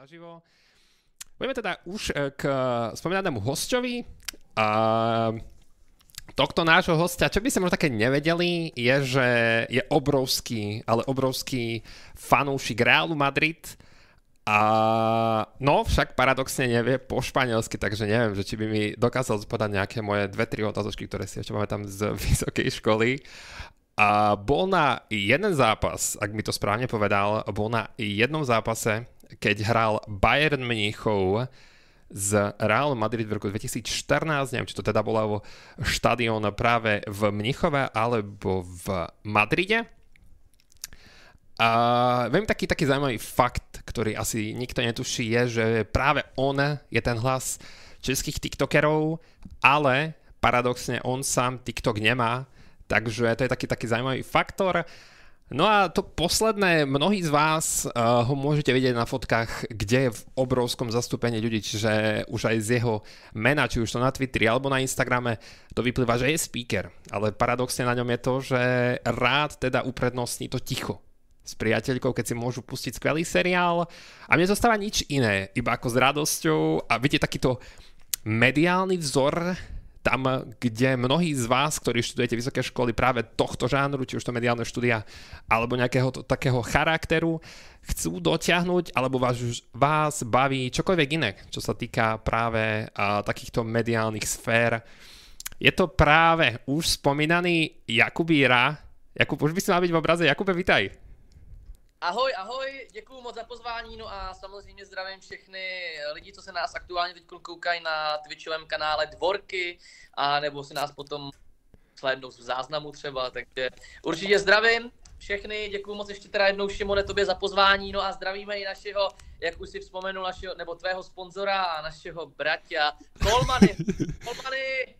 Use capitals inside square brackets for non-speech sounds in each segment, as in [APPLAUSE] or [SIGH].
naživo. Budeme teda už e, k spomínanému hostovi. A tohto nášho hostia, čo by ste možno také nevedeli, je, že je obrovský, ale obrovský fanúšik Realu Madrid. A no, však paradoxne nevie po španielsky, takže neviem, že či by mi dokázal spodať nejaké moje dve, tri otázočky, ktoré si ešte máme tam z [LAUGHS] vysokej školy. A bol na jeden zápas, ak mi to správne povedal, bol na jednom zápase, keď hral Bayern Mníchov z Real Madrid v roku 2014, neviem, či to teda bolo štadión práve v Mnichove alebo v Madride. A viem taký, taký zaujímavý fakt, ktorý asi nikto netuší, je, že práve on je ten hlas českých TikTokerov, ale paradoxne on sám TikTok nemá, takže to je taký, taký zaujímavý faktor. No a to posledné, mnohí z vás uh, ho môžete vidieť na fotkách, kde je v obrovskom zastúpení ľudí, čiže už aj z jeho mena, či už to na Twitteri alebo na Instagrame, to vyplýva, že je speaker. Ale paradoxne na ňom je to, že rád teda uprednostní to ticho s priateľkou, keď si môžu pustiť skvelý seriál a mne zostáva nič iné, iba ako s radosťou a vidíte takýto mediálny vzor tam, kde mnohí z vás, ktorí študujete vysoké školy práve tohto žánru, či už to mediálne štúdia, alebo nejakého to, takého charakteru, chcú dotiahnuť, alebo vás, vás baví čokoľvek iné, čo sa týka práve a, takýchto mediálnych sfér. Je to práve už spomínaný Jakubíra. Jakub, už by si mal byť v obraze. Jakube, vitaj. Ahoj, ahoj, děkuji moc za pozvání, no a samozřejmě zdravím všechny lidi, co se nás aktuálně teď koukají na Twitchovém kanále Dvorky, a nebo si nás potom slednou v záznamu třeba, takže určitě zdravím všechny, děkuji moc ještě teda jednou Šimone tobě za pozvání, no a zdravíme i našeho, jak už si vzpomenul, našeho, nebo tvého sponzora a našeho bratia Kolmany. [LAUGHS] Kolmany,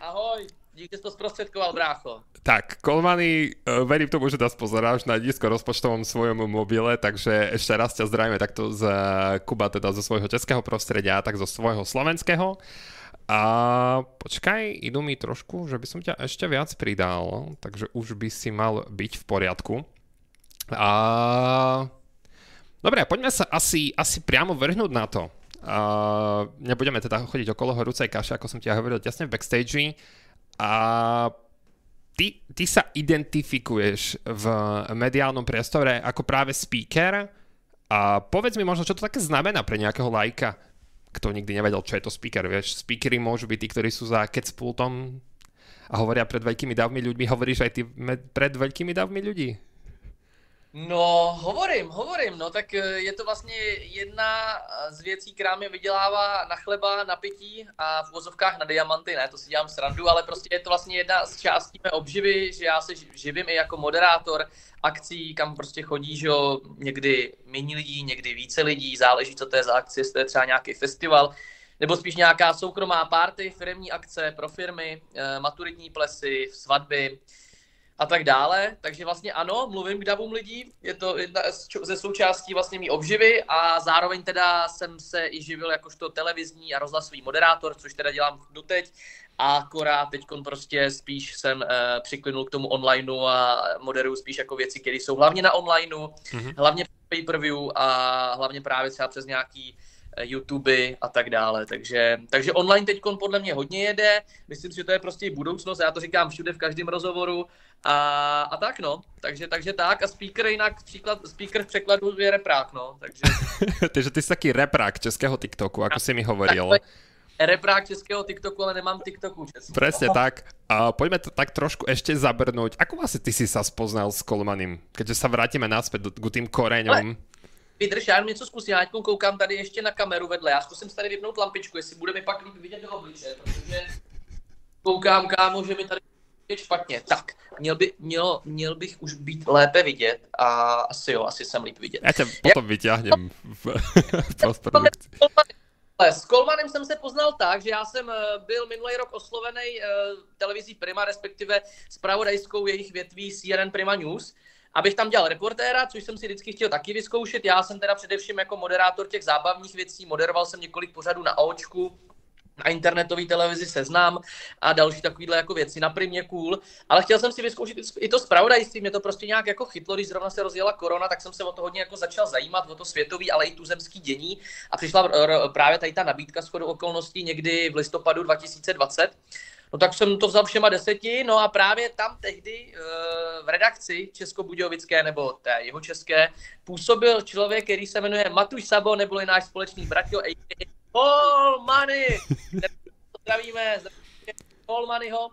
ahoj. Díky, že to zprostředkoval, brácho. Tak, Kolmany, eh, verím tomu, že nás pozeráš na nízkorozpočtovom svojom mobile, takže ešte raz ťa zdravíme takto z eh, Kuba, teda zo svojho českého prostredia, tak zo svojho slovenského. A počkaj, idú mi trošku, že by som ťa ešte viac pridal, takže už by si mal byť v poriadku. A... Dobre, poďme sa asi, asi priamo vrhnúť na to. A nebudeme teda chodiť okolo horúcej kaše, ako som ti hovoril tesne v backstage. A ty, ty sa identifikuješ v mediálnom priestore ako práve speaker a povedz mi možno, čo to také znamená pre nejakého lajka, kto nikdy nevedel, čo je to speaker. Vieš, speakery môžu byť tí, ktorí sú za keď pultom a hovoria pred veľkými davmi ľuďmi. Hovoríš aj ty pred veľkými davmi ľudí? No, hovorím, hovorím, no tak eh, je to vlastně jedna z věcí, která mi vydělává na chleba, na pití a v vozovkách na diamanty, ne, to si dělám srandu, ale prostě je to vlastně jedna z částí mé obživy, že já se živím i jako moderátor akcí, kam prostě chodí, že někdy méně lidí, někdy více lidí, záleží, co to je za akci, jestli to je třeba nějaký festival, nebo spíš nějaká soukromá party, firmní akce pro firmy, eh, maturitní plesy, svatby, a tak dále. Takže vlastně ano, mluvím k davům lidí, je to jedna ze součástí vlastně mý obživy a zároveň teda jsem se i živil jakožto televizní a rozhlasový moderátor, což teda dělám doteď. A akorát teď prostě spíš jsem uh, přiklynul k tomu onlineu a moderuju spíš jako věci, které jsou hlavně na onlineu, mm-hmm. hlavně pay-per-view a hlavně právě třeba přes nějaký YouTube a tak dále. Takže, takže online teď podle mě hodně jede. Myslím si, že to je prostě i budoucnost. Já to říkám všude v každém rozhovoru. A, a tak no, takže, takže tak a speaker jinak, příklad, speaker v překladu je reprák, no, takže. [LAUGHS] takže ty jsi taky reprák českého TikToku, jako si mi hovoril. reprák českého TikToku, ale nemám TikToku českého. Presne tak. A poďme to tak trošku ešte zabrnúť. Ako vlastne ty si sa spoznal s Kolmanem? Keďže sa vrátime naspäť k tým koreňom. Ale Vydrž, já něco zkusím, já koukám tady ještě na kameru vedle, já zkusím tady vypnout lampičku, jestli bude mi pak líp vidět do obliče, protože koukám, kámo, že mi tady je špatně. Tak, měl, by, měl, měl bych už být lépe vidět a asi jo, asi jsem líp vidět. Já tě potom vyťahnem v, v [LAUGHS] S Kolmanem jsem se poznal tak, že já jsem eh, byl minulý rok oslovený uh, televizí Prima, respektive spravodajskou jejich větví CNN Prima News, abych tam dělal reportéra, což jsem si vždycky chtěl taky vyzkoušet. Já jsem teda především jako moderátor těch zábavních věcí, moderoval jsem několik pořadů na Očku, na internetové televizi Seznam a další takovéhle jako věci na Primě cool, ale chtěl jsem si vyzkoušet i to zpravodajství, mě to prostě nějak jako chytlo, když zrovna se rozjela korona, tak jsem se o to hodně jako začal zajímat, o to světový, ale i tuzemský dění. A přišla právě tady ta nabídka shodou okolností někdy v listopadu 2020, No tak jsem to vzal všema deseti, no a právě tam tehdy eh, v redakci Českobudějovické nebo té jeho české působil člověk, který se jmenuje Matuš Sabo, neboli náš společný bratr, All Money! [LAUGHS] Zdravíme, zdravíme All Moneyho.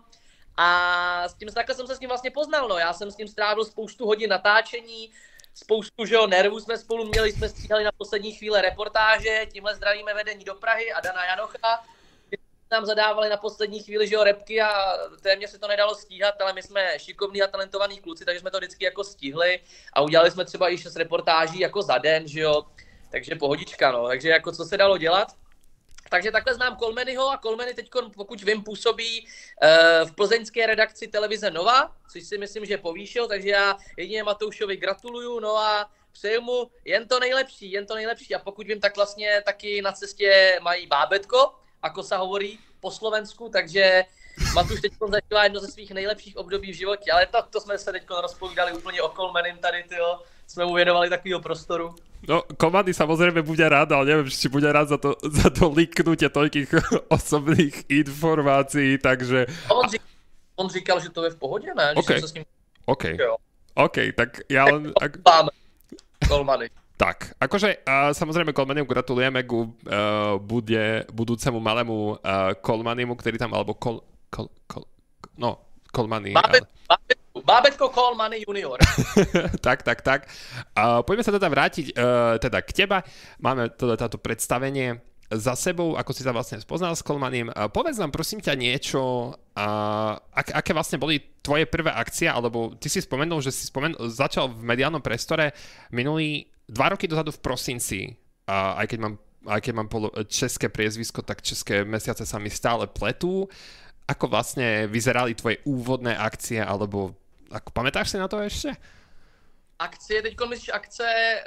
A s tím, takhle jsem se s ním vlastně poznal, no. Já jsem s ním strávil spoustu hodin natáčení, spoustu, že jo, nervů jsme spolu měli, jsme stříhali na poslední chvíle reportáže, tímhle zdravíme vedení do Prahy a Dana Janocha, nám zadávali na poslední chvíli, že jo, repky a téměř se to nedalo stíhat, ale my jsme šikovní a talentovaní kluci, takže jsme to vždycky jako stihli a udělali jsme třeba i šest reportáží jako za den, že jo, takže pohodička, no, takže jako co se dalo dělat. Takže takhle znám Kolmenyho a Kolmeny teď, pokud vím, působí uh, v plzeňské redakci televize Nova, což si myslím, že povýšil, takže já jedině Matoušovi gratuluju, no a přeju mu jen to nejlepší, jen to nejlepší. A pokud vím, tak vlastně taky na cestě mají bábetko, ako sa hovorí po Slovensku, takže Matuš teď zažívá jedno ze svých nejlepších období v životě, ale to, to jsme se teď rozpovídali úplně o Kolmenim tady, tyjo. Jsme mu věnovali takového prostoru. No, Komady samozrejme bude rád, ale neviem, či bude rád za to, za to liknutie toľkých [LAUGHS] osobných informácií, takže... On, říkal, on říkal, že to je v pohodě, ne? Že okay. se s ním... OK. OK, tak ja len... Ak... Kolmany. Tak, akože uh, samozrejme Kolmanimu gratulujeme ku uh, bude, budúcemu malému uh, Kolmanimu, ktorý tam, alebo Kol, Kol, Kol, no, Kolmany. Bábet, ale... bábetko, bábetko Kolmany junior. [LAUGHS] tak, tak, tak. Uh, poďme sa teda vrátiť uh, teda k teba. Máme teda táto predstavenie za sebou, ako si sa vlastne spoznal s Kolmanim. Uh, povedz nám prosím ťa niečo, uh, ak, aké vlastne boli tvoje prvé akcie, alebo ty si spomenul, že si spomen- začal v mediálnom prestore minulý dva roky dozadu v prosinci, a aj keď mám, aj keď mám polo, české priezvisko, tak české mesiace sa mi stále pletú. Ako vlastne vyzerali tvoje úvodné akcie, alebo ako, pamätáš si na to ešte? Akcie, teď myslíš akce e,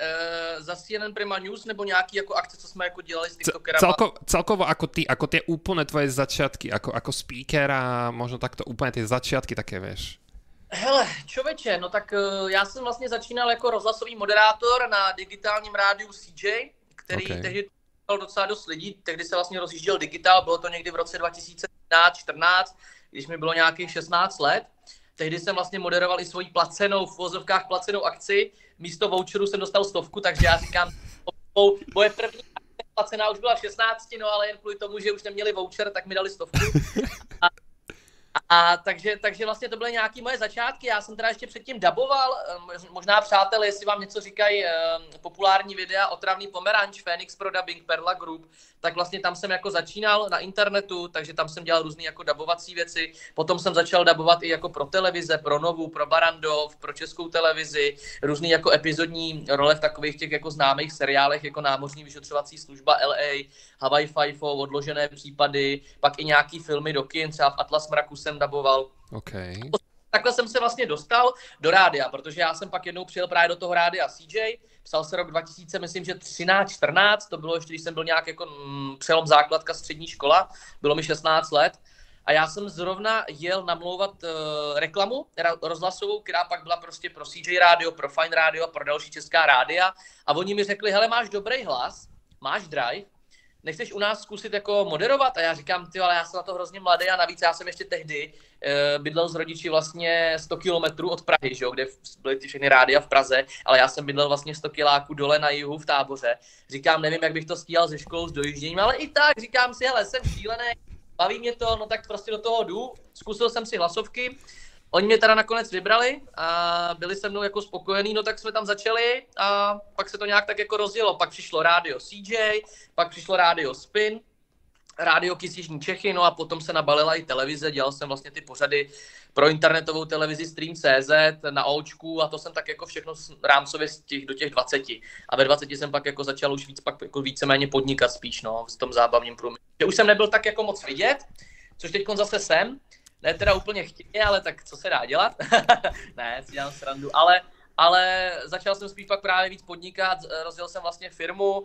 za CNN Prima News, nebo nějaký jako akce, co jsme jako dělali s TikTokerama? Celko, celkovo ako ty, ako tie úplne tvoje začiatky, ako, ako speakera, možno takto úplne tie začiatky také, vieš? Hele, čověče, no tak uh, já jsem vlastně začínal jako rozhlasový moderátor na digitálním rádiu CJ, který okay. tehdy byl docela dost lidí, tehdy se vlastně rozjížděl digitál, bylo to někdy v roce 2013-14, když mi bylo nějakých 16 let. Tehdy jsem vlastně moderoval i svoji placenou, v vozovkách placenou akci, místo voucheru jsem dostal stovku, takže já říkám, moje první akce placená už byla v 16, no ale jen kvůli tomu, že už neměli voucher, tak mi dali stovku. [LAUGHS] A a takže, takže vlastně to byly nějaké moje začátky. Já jsem teda ještě předtím daboval, eh, možná přátelé, jestli vám něco říkají eh, populární videa o travný pomeranč, Phoenix Pro Dubbing, Perla Group, tak vlastně tam jsem jako začínal na internetu, takže tam jsem dělal různé jako dabovací věci. Potom jsem začal dabovat i jako pro televize, pro Novu, pro Barandov, pro českou televizi, různé jako epizodní role v takových těch jako známých seriálech, jako námořní vyšetřovací služba LA, Hawaii Five, odložené případy, pak i nějaký filmy do kin, třeba v Atlas mraku jsem daboval. Okay. Takhle jsem se vlastně dostal do rádia, protože já jsem pak jednou přijel právě do toho rádia CJ, psal se rok 2000, myslím, že 13, 14, to bylo ještě, když jsem byl nějak jako mm, přelom základka střední škola, bylo mi 16 let. A já jsem zrovna jel namlouvat uh, reklamu rozhlasovou, která pak byla prostě pro CJ rádio, pro Fine rádio a pro další česká rádia. A oni mi řekli, hele, máš dobrý hlas, máš drive, nechceš u nás zkusit jako moderovat? A já říkám, ty, ale já jsem na to hrozně mladý a navíc já jsem ještě tehdy uh, bydlel s rodiči vlastně 100 kilometrů od Prahy, že jo, kde byly ty všechny rádia v Praze, ale já jsem bydlel vlastně 100 kiláků dole na jihu v táboře. Říkám, nevím, jak bych to stíhal ze školou s dojížděním, ale i tak říkám si, hele, jsem šílený, baví mě to, no tak prostě do toho jdu. Zkusil jsem si hlasovky, Oni mě teda nakonec vybrali a byli se mnou jako spokojení, no tak jsme tam začali a pak se to nějak tak jako rozjelo. Pak přišlo rádio CJ, pak přišlo rádio Spin, rádio Kis Jižní Čechy, no a potom se nabalila i televize, dělal jsem vlastně ty pořady pro internetovou televizi Stream.cz na Očku a to jsem tak jako všechno rámcově z těch, do těch 20. A ve 20 jsem pak jako začal už víc, pak jako víceméně podnikat spíš, no, v tom zábavním průmyslu. Už jsem nebyl tak jako moc vidět, což teď zase jsem, ne teda úplně chtěně, ale tak co se dá dělat? [LAUGHS] ne, si dělám srandu, ale, ale začal jsem spíš pak právě víc podnikat, rozjel jsem vlastně firmu,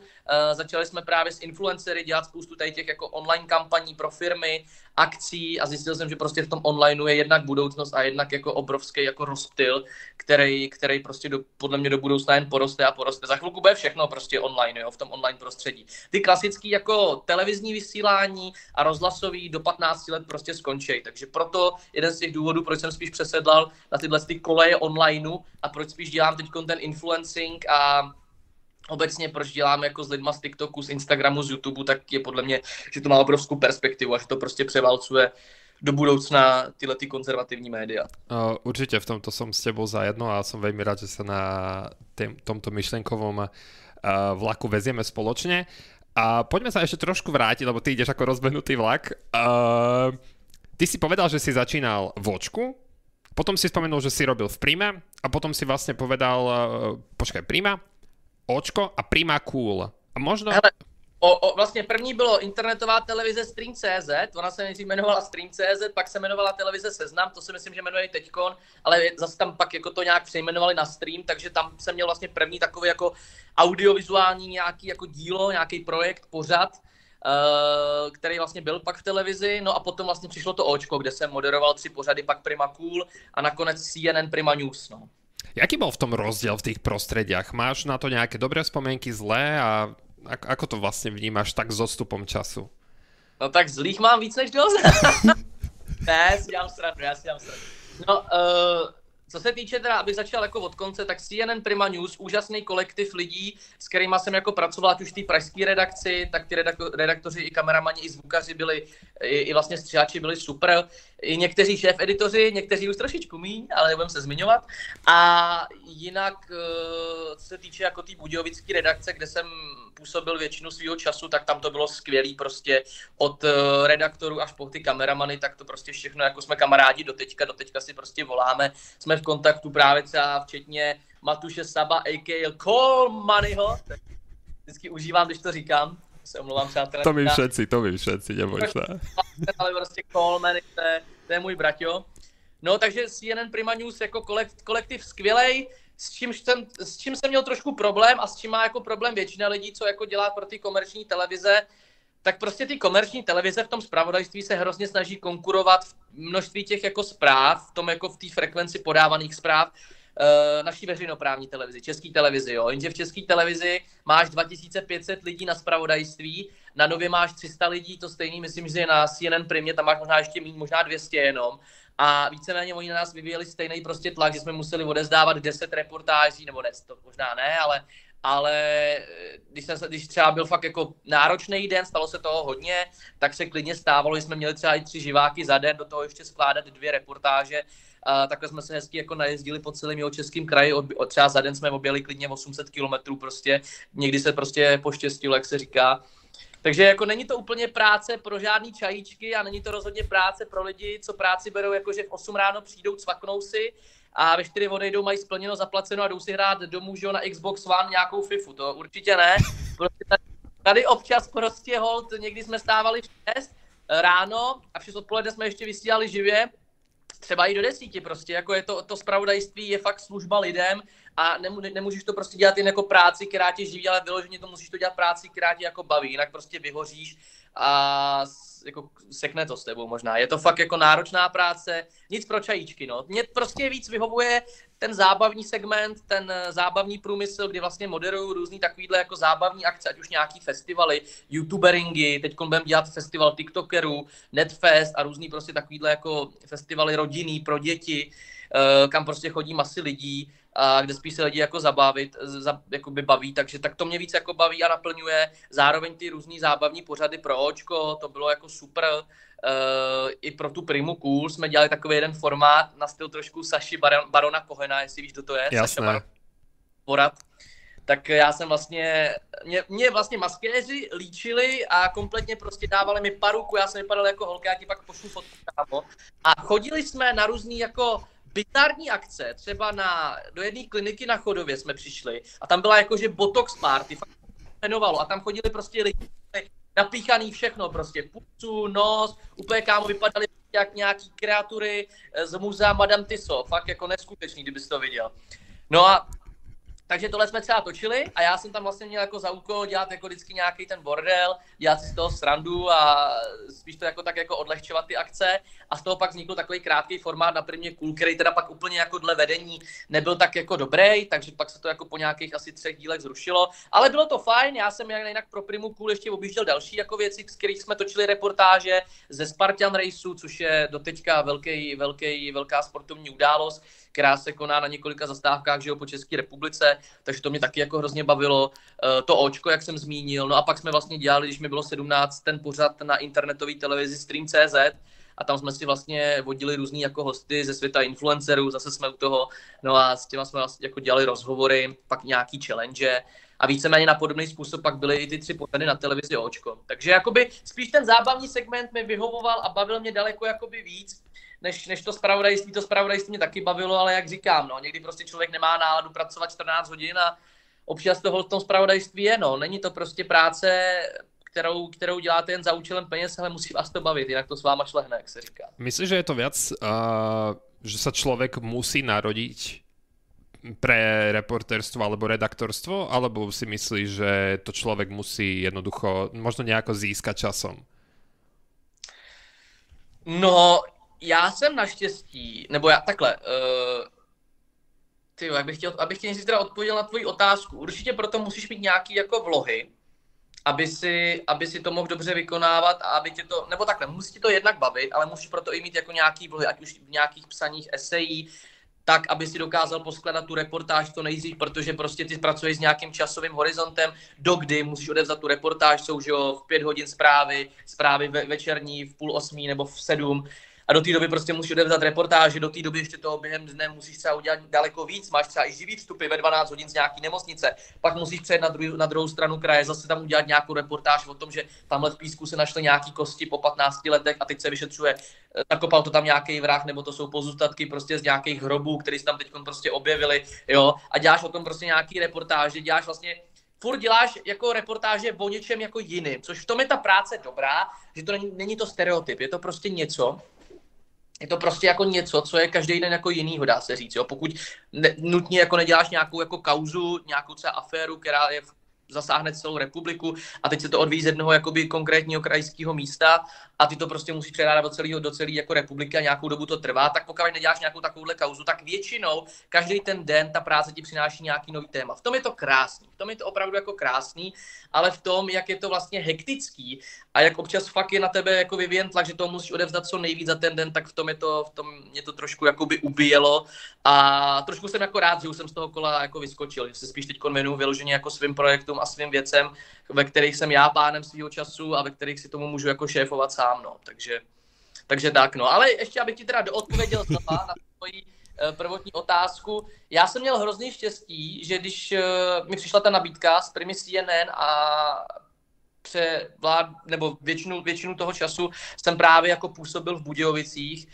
začali jsme právě s influencery dělat spoustu tady těch jako online kampaní pro firmy, akcí a zjistil jsem, že prostě v tom onlineu je jednak budoucnost a jednak jako obrovský jako rozptyl, který, který prostě do, podle mě do budoucna jen poroste a poroste. Za chvilku bude všechno prostě online, jo, v tom online prostředí. Ty klasický jako televizní vysílání a rozhlasový do 15 let prostě skončí. Takže proto jeden z těch důvodů, proč jsem spíš přesedlal na tyhle ty koleje onlineu a proč spíš dělám teď ten influencing a obecně proč dělám jako s lidma z TikToku, z Instagramu, z YouTube, tak je podle mě, že to má obrovskou perspektivu a že to prostě převalcuje do budoucna tyhle ty konzervativní média. Uh, určitě v tomto som s tebou zajedno a som veľmi rád, že sa na tém, tomto myšlenkovom uh, vlaku vezieme spoločne. A poďme sa ešte trošku vrátiť, lebo ty ideš ako rozbehnutý vlak. Uh, ty si povedal, že si začínal v očku, potom si spomenul, že si robil v Prime a potom si vlastne povedal, uh, počkaj, Prima, Očko a Prima Cool. A možno... Hele, o, o, vlastně první bylo internetová televize Stream.cz, ona se nejdřív jmenovala Stream.cz, pak se jmenovala televize Seznam, to si myslím, že jmenuje teďkon, ale zase tam pak jako to nějak přejmenovali na stream, takže tam jsem měl vlastně první takový jako audiovizuální nějaký jako dílo, nějaký projekt, pořad, který vlastně byl pak v televizi, no a potom vlastně přišlo to Očko, kde jsem moderoval tři pořady, pak Prima Cool a nakonec CNN Prima News, no. Jaký bol v tom rozdiel v tých prostrediach? Máš na to nejaké dobré spomienky, zlé a ako, to vlastne vnímaš tak s odstupom času? No tak zlých mám víc než dost. [LAUGHS] ne, si dělám srandu, já si dělám srandu. No, uh, co se týče teda, abych začal jako od konce, tak CNN Prima News, úžasný kolektiv lidí, s kterými jsem jako pracoval, ať už v té pražské redakci, tak ty redaktoři i kameramani, i zvukaři byli, i, i vlastně střihači byli super. I někteří šéf editoři, někteří už trošičku míň, ale nebudem se zmiňovat. A jinak, eh, co se týče jako té budějovické redakce, kde jsem působil většinu svého času, tak tam to bylo skvělý prostě od eh, redaktorů až po ty kameramany, tak to prostě všechno, jako jsme kamarádi do teďka, do teďka si prostě voláme, jsme v kontaktu právě třeba včetně Matuše Saba, a.k.a. Call Moneyho, vždycky užívám, když to říkám, se omlouvám přátelé. To my všetci, to my všetci, neboj se. [LAUGHS] Ale prostě Coleman, to je, to je můj braťo. No, takže CNN Prima News jako kolektiv, kolektiv skvělej, s čím, jsem, s čím jsem měl trošku problém a s čím má jako problém většina lidí, co jako dělá pro ty komerční televize, tak prostě ty komerční televize v tom spravodajství se hrozně snaží konkurovat v množství těch jako zpráv, v tom jako v té frekvenci podávaných zpráv, uh, naší veřejnoprávní televizi, české televizi, jo. Jenže v české televizi máš 2500 lidí na spravodajství, na Nově máš 300 lidí, to stejný, myslím, že na CNN Primě, tam máš možná ještě méně, možná 200 jenom. A víceméně oni na nás vyvíjeli stejný prostě tlak, že jsme museli odezdávat 10 reportáží, nebo ne, to možná ne, ale ale eh, když, jsem, když třeba byl fakt jako náročný den, stalo se toho hodně, tak se klidně stávalo, že jsme měli třeba i tři živáky za den, do toho ještě skládat dvě reportáže. A takhle jsme se hezky jako najezdili po celém jeho českém kraji, od, třeba za den jsme objeli klidně 800 kilometrů prostě, někdy se prostě poštěstilo, jak se říká. Takže jako není to úplně práce pro žádný čajíčky a není to rozhodně práce pro lidi, co práci berou jako, že v 8 ráno přijdou, cvaknou si a ve 4 odejdou, mají splněno, zaplaceno a jdou si hrát domů, že na Xbox One nějakou FIFU. To určitě ne. Prostě tady, tady občas prostě hold, někdy jsme stávali v 6 ráno a v 6 odpoledne jsme ještě vysílali živě, třeba i do desíti prostě, jako je to, to spravodajství je fakt služba lidem a nemů, nemůžeš to prostě dělat jen jako práci, která tě živí, ale vyloženě to musíš to dělat práci, která tě jako baví, jinak prostě vyhoříš a jako sekne to s tebou možná. Je to fakt jako náročná práce, nic pro čajíčky, no. Mně prostě víc vyhovuje ten zábavní segment, ten zábavní průmysl, kdy vlastně moderuju různý takovýhle jako zábavní akce, ať už nějaký festivaly, youtuberingy, teď budeme dělat festival tiktokerů, netfest a různý prostě takovýhle jako festivaly rodinný pro děti, eh, kam prostě chodí masy lidí a kde spíš se lidi jako zabavit, za, jako by baví, takže tak to mě víc jako baví a naplňuje. Zároveň ty různý zábavní pořady pro očko, to bylo jako super. Uh, I pro tu Primu Cool jsme dělali takový jeden formát na styl trošku Saši Baron, Barona Kohena, jestli víš, kdo to je. Jasné. Saša Porad. Tak já jsem vlastně, mě, mě vlastně maskéři líčili a kompletně prostě dávali mi paruku, já jsem vypadal jako holka, já ti pak pošlu fotku A chodili jsme na různý jako bizarní akce, třeba na, do jedné kliniky na Chodově jsme přišli a tam byla jakože botox party, fakt jmenovalo a tam chodili prostě lidi napíchaný všechno prostě, pucu, nos, úplně kámo vypadali jak nějaký kreatury z muzea Madame Tissot, fakt jako neskutečný, kdybyste to viděl. No a takže tohle jsme třeba točili a já jsem tam vlastně měl jako za úkol dělat jako vždycky nějaký ten bordel, dělat si z toho srandu a spíš to jako tak jako odlehčovat ty akce. A z toho pak vznikl takový krátký formát na prvně cool, který teda pak úplně jako dle vedení nebyl tak jako dobrý, takže pak se to jako po nějakých asi třech dílech zrušilo, ale bylo to fajn, já jsem jinak pro Primu Cool ještě objížděl další jako věci, z kterých jsme točili reportáže ze Spartan Raceu, což je doteďka velký, velký, velká sportovní událost, která se koná na několika zastávkách že jo, po České republice, takže to mě taky jako hrozně bavilo. Eh, to očko, jak jsem zmínil, no a pak jsme vlastně dělali, když mi bylo 17, ten pořad na internetové televizi Stream.cz, a tam jsme si vlastně vodili různý jako hosty ze světa influencerů, zase jsme u toho, no a s těma jsme vlastně jako dělali rozhovory, pak nějaký challenge a víceméně na podobný způsob pak byly i ty tři pořady na televizi Očko. Takže jakoby spíš ten zábavní segment mi vyhovoval a bavil mě daleko jakoby víc, než, než to spravodajství. To spravodajství mě taky bavilo, ale jak říkám, no, někdy prostě člověk nemá náladu pracovat 14 hodin a občas toho v tom spravodajství je, no. Není to prostě práce, kterou, kterou děláte jen za účelem peněz, ale musí vás to bavit, jinak to s váma šlehne, jak se říká. Myslíš, že je to viac, uh, že sa člověk musí narodiť pre reportérstvo alebo redaktorstvo, alebo si myslíš, že to člověk musí jednoducho možno nejako získat časom? No, já jsem naštěstí, nebo já takhle, uh, ty, jak bych chtěl, abych ti teda odpověděl na tvoji otázku. Určitě proto musíš mít nějaký jako vlohy, aby si, aby si to mohl dobře vykonávat a aby tě to, nebo takhle, musí ti to jednak bavit, ale musíš proto i mít jako nějaký vlohy, ať už v nějakých psaních esejí, tak, aby si dokázal poskladat tu reportáž to nejdřív, protože prostě ty pracuješ s nějakým časovým horizontem, dokdy musíš odevzat tu reportáž, jsou že jo, v pět hodin zprávy, zprávy ve, večerní v půl osmí nebo v sedm, a do té doby prostě musíš odevzat reportáže, do té doby ještě toho během dne musíš třeba udělat daleko víc, máš třeba i živý vstupy ve 12 hodin z nějaký nemocnice, pak musíš přejet na, druhý, na druhou stranu kraje, zase tam udělat nějakou reportáž o tom, že tamhle v písku se našly nějaký kosti po 15 letech a teď se vyšetřuje, eh, nakopal to tam nějaký vrah, nebo to jsou pozůstatky prostě z nějakých hrobů, které se tam teď prostě objevily, jo, a děláš o tom prostě nějaký reportáže, děláš vlastně furt děláš jako reportáže o něčem jako jiným, což v tom je ta práce dobrá, že to není, není to stereotyp, je to prostě něco, je to prostě jako něco, co je každý den jako jinýho, dá se říct. Jo? Pokud ne, nutně jako neděláš nějakou jako kauzu, nějakou třeba aféru, která je v zasáhne celou republiku a teď se to odvíjí z jednoho jakoby konkrétního krajského místa a ty to prostě musíš předávat do celého do celé jako republiky a nějakou dobu to trvá, tak pokud neděláš nějakou takovouhle kauzu, tak většinou každý ten den ta práce ti přináší nějaký nový téma. V tom je to krásný, v tom je to opravdu jako krásný, ale v tom, jak je to vlastně hektický a jak občas fakt je na tebe jako vyvíjen tlak, že to musíš odevzdat co nejvíc za ten den, tak v tom je to, v tom mě to trošku jakoby ubíjelo a trošku jsem jako rád, že už jsem z toho kola jako vyskočil, že se spíš teď věnuju vyloženě jako svým projektům a svým věcem, ve kterých jsem já pánem svého času a ve kterých si tomu můžu jako šéfovat sám, no. Takže, takže tak, no. Ale ještě, abych ti teda doodpověděl [LAUGHS] znova na tvoji eh, prvotní otázku. Já jsem měl hrozný štěstí, že když eh, mi přišla ta nabídka z Primy CNN a převlád, nebo většinu, většinu toho času jsem právě jako působil v Budějovicích,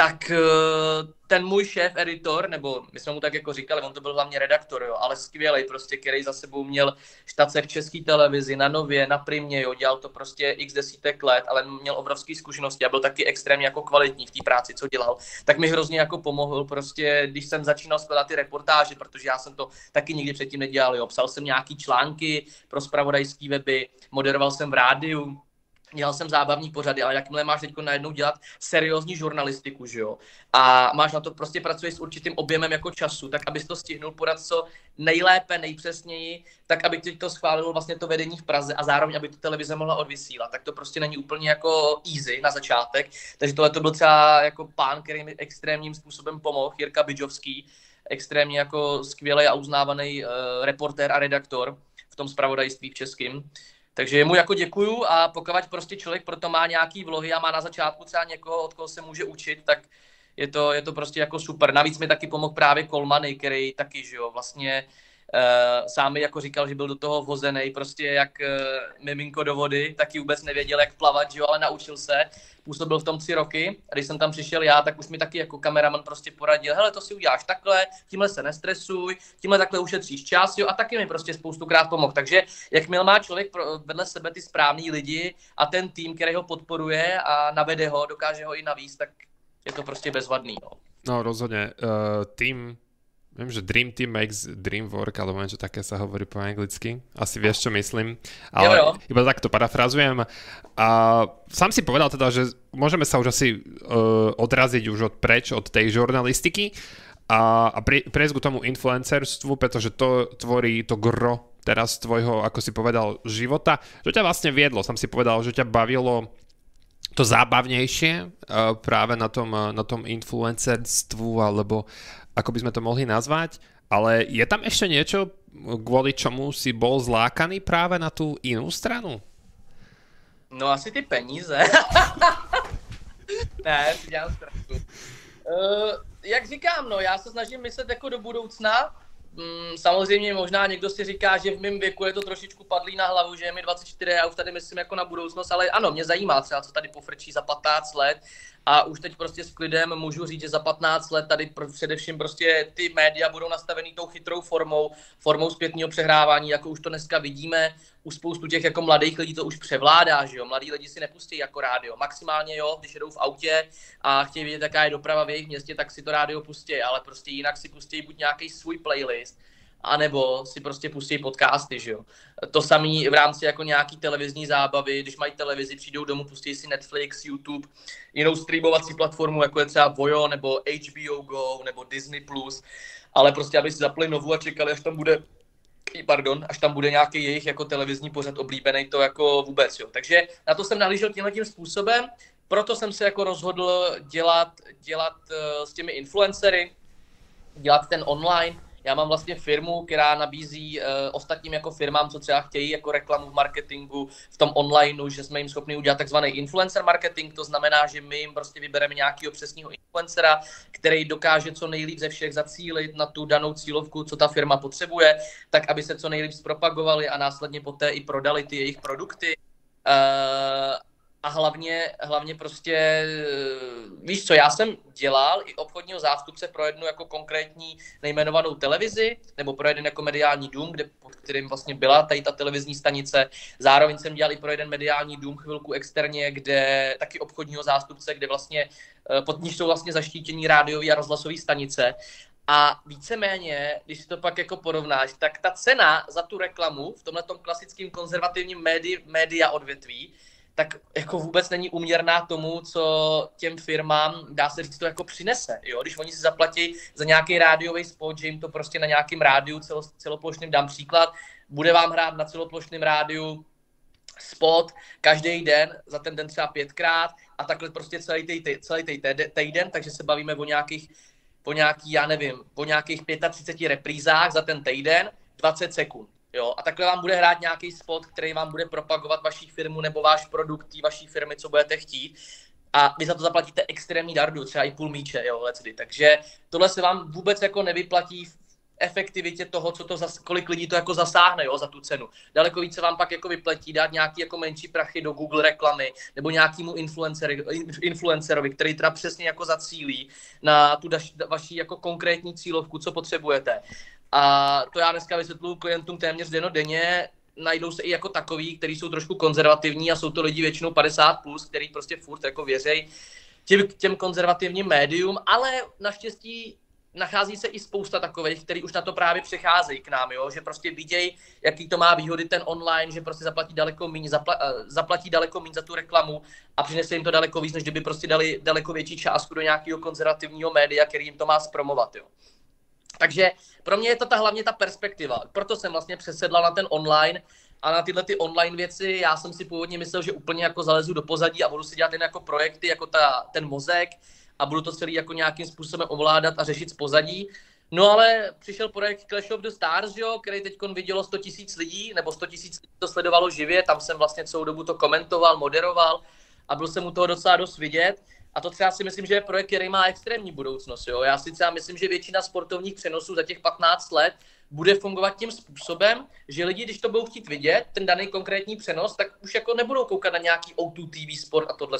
tak eh, ten můj šéf, editor, nebo my jsme mu tak jako říkali, on to byl hlavně redaktor, jo, ale skvělý prostě, který za sebou měl štace v české televizi, na Nově, na Primě, jo, dělal to prostě x desítek let, ale měl obrovské zkušenosti a byl taky extrémně jako kvalitní v té práci, co dělal. Tak mi hrozně jako pomohl prostě, když jsem začínal skládat ty reportáže, protože já jsem to taky nikdy předtím nedělal, jo. Psal jsem nějaký články pro spravodajské weby, moderoval jsem v rádiu, dělal jsem zábavní pořady, ale jakmile máš teď najednou dělat seriózní žurnalistiku, že jo, a máš na to prostě pracuješ s určitým objemem jako času, tak abys to stihnul podat co nejlépe, nejpřesněji, tak aby ti to schválilo vlastně to vedení v Praze a zároveň, aby to televize mohla odvysílat, tak to prostě není úplně jako easy na začátek, takže tohle to byl třeba jako pán, který mi extrémním způsobem pomohl, Jirka Bidžovský, extrémně jako skvělý a uznávaný uh, reportér a redaktor v tom spravodajství v českém. Takže mu jako děkuju a pokud prostě člověk proto má nějaký vlohy a má na začátku třeba někoho, od koho se může učit, tak je to, je to prostě jako super. Navíc mi taky pomohl právě Kolmany, který taky, že jo, vlastně Uh, sám mi jako říkal, že byl do toho vhozený, prostě jak uh, miminko do vody, taky vůbec nevěděl, jak plavat, že jo, ale naučil se. Působil v tom tři roky a když jsem tam přišel já, tak už mi taky jako kameraman prostě poradil, hele, to si uděláš takhle, tímhle se nestresuj, tímhle takhle ušetříš čas, jo, a taky mi prostě spoustukrát pomohl. Takže jakmile má člověk vedle sebe ty správný lidi a ten tým, který ho podporuje a navede ho, dokáže ho i navíc, tak je to prostě bezvadný. No, no rozhodně. Uh, tým Viem, že Dream Team makes Dream Work, alebo niečo také sa hovorí po anglicky. Asi vieš, čo myslím. Ale jo, jo. iba takto parafrazujem. A sám si povedal teda, že môžeme sa už asi uh, odraziť už od preč od tej žurnalistiky a, a pre, prejsť k tomu influencerstvu, pretože to tvorí to gro teraz tvojho, ako si povedal, života. Čo ťa vlastne viedlo? Sam si povedal, že ťa bavilo to zábavnejšie uh, práve na tom, uh, na tom influencerstvu, alebo ako by sme to mohli nazvať. Ale je tam ešte niečo, kvôli čomu si bol zlákaný práve na tú inú stranu? No asi ty peníze. [LAUGHS] ne, si dělám strachu. Uh, jak říkám, no, já se snažím myslet jako do budoucna. Mm, samozřejmě možná někdo si říká, že v mém věku je to trošičku padlý na hlavu, že je mi 24, já už tady myslím jako na budoucnost, ale ano, mě zajímá třeba, co tady pofrčí za 15 let a už teď prostě s klidem můžu říct, že za 15 let tady především prostě ty média budou nastavený tou chytrou formou, formou zpětného přehrávání, jako už to dneska vidíme, u spoustu těch jako mladých lidí to už převládá, že jo, mladí lidi si nepustí jako rádio, maximálně jo, když jedou v autě a chtějí vidět, jaká je doprava v jejich městě, tak si to rádio pustí, ale prostě jinak si pustí buď nějaký svůj playlist, anebo si prostě pustí podcasty, že jo. To samý v rámci jako nějaký televizní zábavy, když mají televizi, přijdou domů, pustí si Netflix, YouTube, jinou streamovací platformu, jako je třeba Vojo, nebo HBO Go, nebo Disney+, Plus, ale prostě, aby si zapli novu a čekali, až tam bude pardon, až tam bude nějaký jejich jako televizní pořad oblíbený, to jako vůbec, jo. Takže na to jsem nahlížel tímhle tím způsobem, proto jsem se jako rozhodl dělat, dělat uh, s těmi influencery, dělat ten online, já mám vlastně firmu, která nabízí uh, ostatním jako firmám, co třeba chtějí jako reklamu v marketingu, v tom onlineu, že jsme jim schopni udělat takzvaný influencer marketing, to znamená, že my jim prostě vybereme nějakého přesního influencera, který dokáže co nejlíp ze všech zacílit na tu danou cílovku, co ta firma potřebuje, tak aby se co nejlíp zpropagovali a následně poté i prodali ty jejich produkty. Uh, a hlavně, hlavně prostě, eh, víš co, já jsem dělal i obchodního zástupce pro jednu jako konkrétní nejmenovanou televizi, nebo pro jeden jako mediální dům, kde, pod kterým vlastně byla tady ta televizní stanice. Zároveň jsem dělal i pro jeden mediální dům chvilku externě, kde taky obchodního zástupce, kde vlastně eh, pod níž jsou vlastně zaštítění rádiové a rozhlasové stanice. A víceméně, když si to pak jako porovnáš, tak ta cena za tu reklamu v tomhle klasickém konzervativním médi, média odvětví tak jako vůbec není uměrná tomu, co těm firmám, dá se říct, to jako přinese. Jo? Když oni si zaplatí za nějaký rádiový spot, že jim to prostě na nějakém rádiu celo, celoplošným, dám příklad, bude vám hrát na celoplošném rádiu spot každý den, za ten den třeba pětkrát a takhle prostě celý, tý, celý tý týden, takže se bavíme o nějakých, o nějaký, já nevím, o nějakých 35 reprízách za ten týden, 20 sekund. Jo, a takhle vám bude hrát nějaký spot, který vám bude propagovat vaší firmu nebo váš produkt vaší firmy, co budete chtít. A vy za to zaplatíte extrémní dardu, třeba i půl míče, jo, lecdy. Takže tohle se vám vůbec jako nevyplatí v efektivitě toho, co to zas, kolik lidí to jako zasáhne jo, za tu cenu. Daleko více vám pak jako vyplatí dát nějaký jako menší prachy do Google reklamy nebo nějakému influencerovi, který teda přesně jako zacílí na tu daš, vaší jako konkrétní cílovku, co potřebujete. A to já dneska vysvětluji klientům téměř denně. Najdou se i jako takový, kteří jsou trošku konzervativní a jsou to lidi většinou 50+, plus, který prostě furt jako věřejí těm, těm konzervativním médium, ale naštěstí nachází se i spousta takových, kteří už na to právě přecházejí k nám, jo? že prostě vidějí, jaký to má výhody ten online, že prostě zaplatí daleko méně, zapla, uh, zaplatí daleko za tu reklamu a přinese jim to daleko víc, než kdyby prostě dali daleko větší částku do nějakého konzervativního média, který jim to má zpromovat. Jo? Takže pro mě je to ta hlavně ta perspektiva. Proto jsem vlastně přesedla na ten online a na tyhle ty online věci. Já jsem si původně myslel, že úplně jako zalezu do pozadí a budu si dělat jen jako projekty, jako ta, ten mozek a budu to celý jako nějakým způsobem ovládat a řešit z pozadí. No ale přišel projekt Clash of the Stars, jo, který teď vidělo 100 tisíc lidí, nebo 100 tisíc lidí to sledovalo živě, tam jsem vlastně celou dobu to komentoval, moderoval a byl jsem u toho docela dost vidět. A to třeba si myslím, že je projekt, který má extrémní budoucnost. Jo? Já si třeba myslím, že většina sportovních přenosů za těch 15 let bude fungovat tím způsobem, že lidi, když to budou chtít vidět, ten daný konkrétní přenos, tak už jako nebudou koukat na nějaký O2 TV sport a tohle.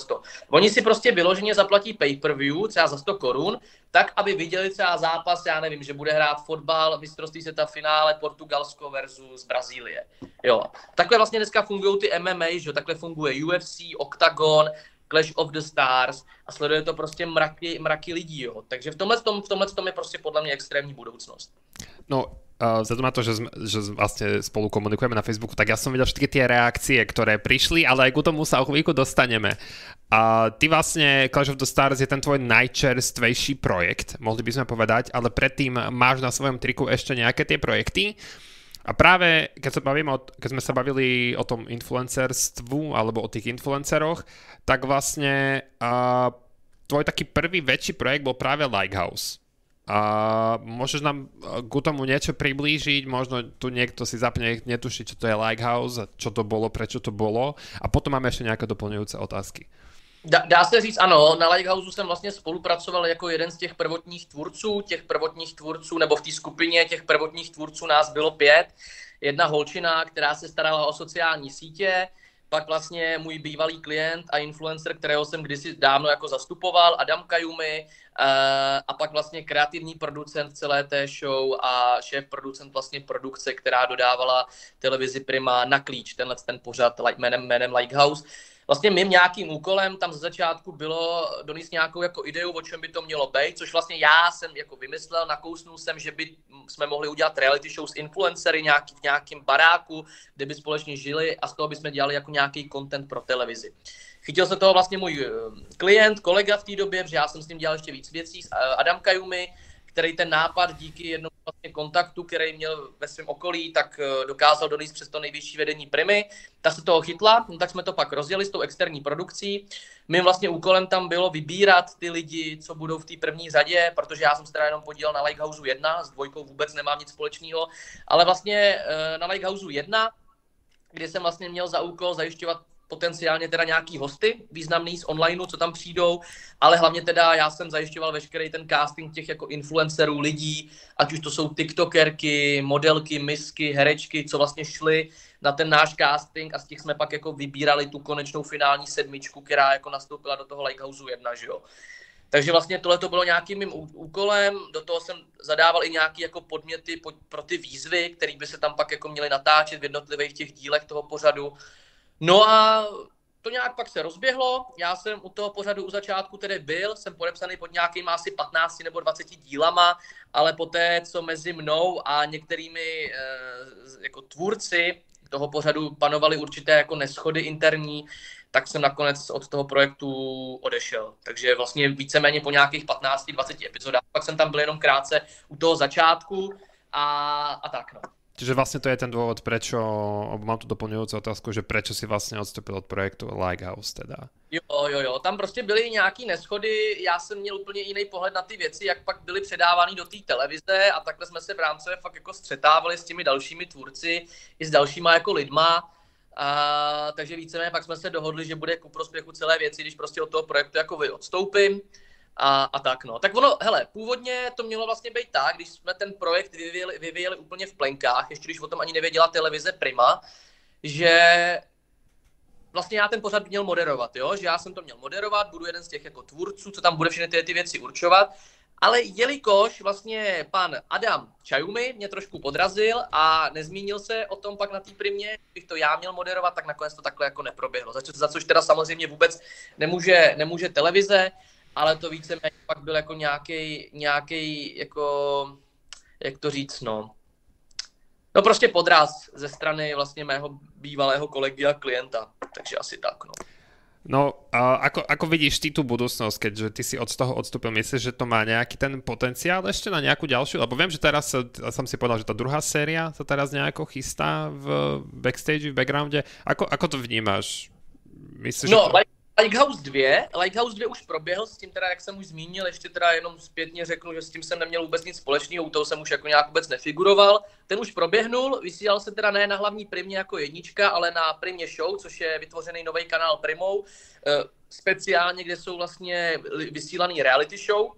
Oni si prostě vyloženě zaplatí pay-per-view, třeba za 100 korun, tak, aby viděli třeba zápas, já nevím, že bude hrát fotbal, mistrovství světa finále Portugalsko versus Brazílie. Jo. Takhle vlastně dneska fungují ty MMA, že takhle funguje UFC, Octagon, Clash of the Stars a sleduje to prostě mraky, mraky lidí, jo. Takže v tomhle, tom, v tomhle tom je prostě podle mě extrémní budoucnost. No, uh, vzhľadom na to, že, že vlastne spolu komunikujeme na Facebooku, tak ja som videl všetky tie reakcie, ktoré prišli, ale aj ku tomu sa o chvíľku dostaneme. A ty vlastne, Clash of the Stars je ten tvoj najčerstvejší projekt, mohli by sme povedať, ale predtým máš na svojom triku ešte nejaké tie projekty. A práve keď sa o, keď sme sa bavili o tom influencerstvu alebo o tých influenceroch, tak vlastne uh, tvoj taký prvý väčší projekt bol práve Lighthouse. A môžeš nám k tomu niečo priblížiť, možno tu niekto si zapne, netuší, čo to je Lighthouse, čo to bolo, prečo to bolo a potom máme ešte nejaké doplňujúce otázky. Dá, dá se říct ano, na Lighthouse jsem vlastně spolupracoval jako jeden z těch prvotních tvůrců, těch prvotních tvůrců, nebo v té skupině těch prvotních tvůrců nás bylo pět. Jedna holčina, která se starala o sociální sítě, pak vlastně můj bývalý klient a influencer, kterého jsem kdysi dávno jako zastupoval, Adam Kajumi, eh, a pak vlastně kreativní producent celé té show a šéf producent vlastně produkce, která dodávala televizi Prima na klíč, tenhle ten pořad jménem, jménem Lighthouse vlastně mým nějakým úkolem tam ze začátku bylo donést nějakou jako ideu, o čem by to mělo být, což vlastně já jsem jako vymyslel, nakousnul jsem, že by jsme mohli udělat reality show s influencery nějaký, v nějakém baráku, kde by společně žili a z toho bychom dělali jako nějaký content pro televizi. Chytil se toho vlastně můj eh, klient, kolega v té době, protože já jsem s ním dělal ještě víc věcí, eh, Adam Kajumi, který ten nápad díky jednomu vlastně kontaktu, který měl ve svém okolí, tak eh, dokázal donést přes to nejvyšší vedení Primy. Ta se toho chytla, no tak jsme to pak rozdělili s tou externí produkcí. Mým vlastně úkolem tam bylo vybírat ty lidi, co budou v té první řadě, protože já jsem se teda jenom podílel na Lighthouse 1, s dvojkou vůbec nemám nic společného, ale vlastně eh, na Lighthouse 1, kde jsem vlastně měl za úkol zajišťovat potenciálně teda nějaký hosty významný z onlineu, co tam přijdou, ale hlavně teda já jsem zajišťoval veškerý ten casting těch jako influencerů, lidí, ať už to jsou tiktokerky, modelky, misky, herečky, co vlastně šly na ten náš casting a z těch jsme pak jako vybírali tu konečnou finální sedmičku, která jako nastoupila do toho Lighthouse 1, že jo. Takže vlastně tohle to bylo nějakým mým úkolem, do toho jsem zadával i nějaké jako podměty pro ty výzvy, které by se tam pak jako měly natáčet v jednotlivých těch dílech toho pořadu. No a to nějak pak se rozběhlo. Já jsem u toho pořadu u začátku tedy byl, jsem podepsaný pod nějakým asi 15 nebo 20 dílama, ale poté, co mezi mnou a některými e, jako tvůrci toho pořadu panovaly určité jako neschody interní, tak jsem nakonec od toho projektu odešel. Takže vlastně víceméně po nějakých 15-20 epizodách, pak jsem tam byl jenom krátce u toho začátku a, a tak no. Čiže vlastne to je ten dôvod, prečo, mám tu doplňujúcu otázku, že prečo si vlastne odstúpil od projektu Lighthouse teda. Jo, jo, jo, tam prostě byly nějaký neschody, já jsem měl úplně jiný pohled na ty věci, jak pak byly předávány do té televize a takhle jsme se v rámci fakt jako střetávali s těmi dalšími tvůrci i s dalšíma jako lidma. A, takže víceméně pak jsme se dohodli, že bude ku prospěchu celé věci, když prostě od toho projektu jako vy odstoupím a, a tak no. Tak ono, hele, původně to mělo vlastně být tak, když jsme ten projekt vyvíjeli, vyvíjeli úplně v plenkách, ještě když o tom ani nevěděla televize Prima, že vlastně já ten pořad měl moderovat, jo? že já jsem to měl moderovat, budu jeden z těch jako tvůrců, co tam bude všechny ty, ty věci určovat, ale jelikož vlastně pan Adam Čajumi mě trošku podrazil a nezmínil se o tom pak na té primě, bych to já měl moderovat, tak nakonec to takhle jako neproběhlo. Za, co, za což teda samozřejmě vůbec nemůže, nemůže televize, ale to víceméně pak byl jako nějaký, nějaký jako, jak to říct, no, no prostě podraz ze strany vlastně mého bývalého kolegy a klienta, takže asi tak, no. No, a ako, ako vidíš ty tú budúcnosť, keďže ty si od toho odstúpil, myslíš, že to má nejaký ten potenciál ešte na nejakú ďalšiu? Lebo viem, že teraz som si povedal, že tá druhá séria sa teraz nejako chystá v backstage, v backgrounde. Ako, ako to vnímáš? Myslíš, no, že to... Lighthouse 2, Lighthouse 2 už proběhl, s tím teda, jak jsem už zmínil, ještě teda jenom zpětně řeknu, že s tím jsem neměl vůbec nic společného, u toho jsem už jako nějak vůbec nefiguroval. Ten už proběhnul, vysílal se teda ne na hlavní primě jako jednička, ale na primě show, což je vytvořený nový kanál Primou, eh, speciálně, kde jsou vlastně vysílaný reality show.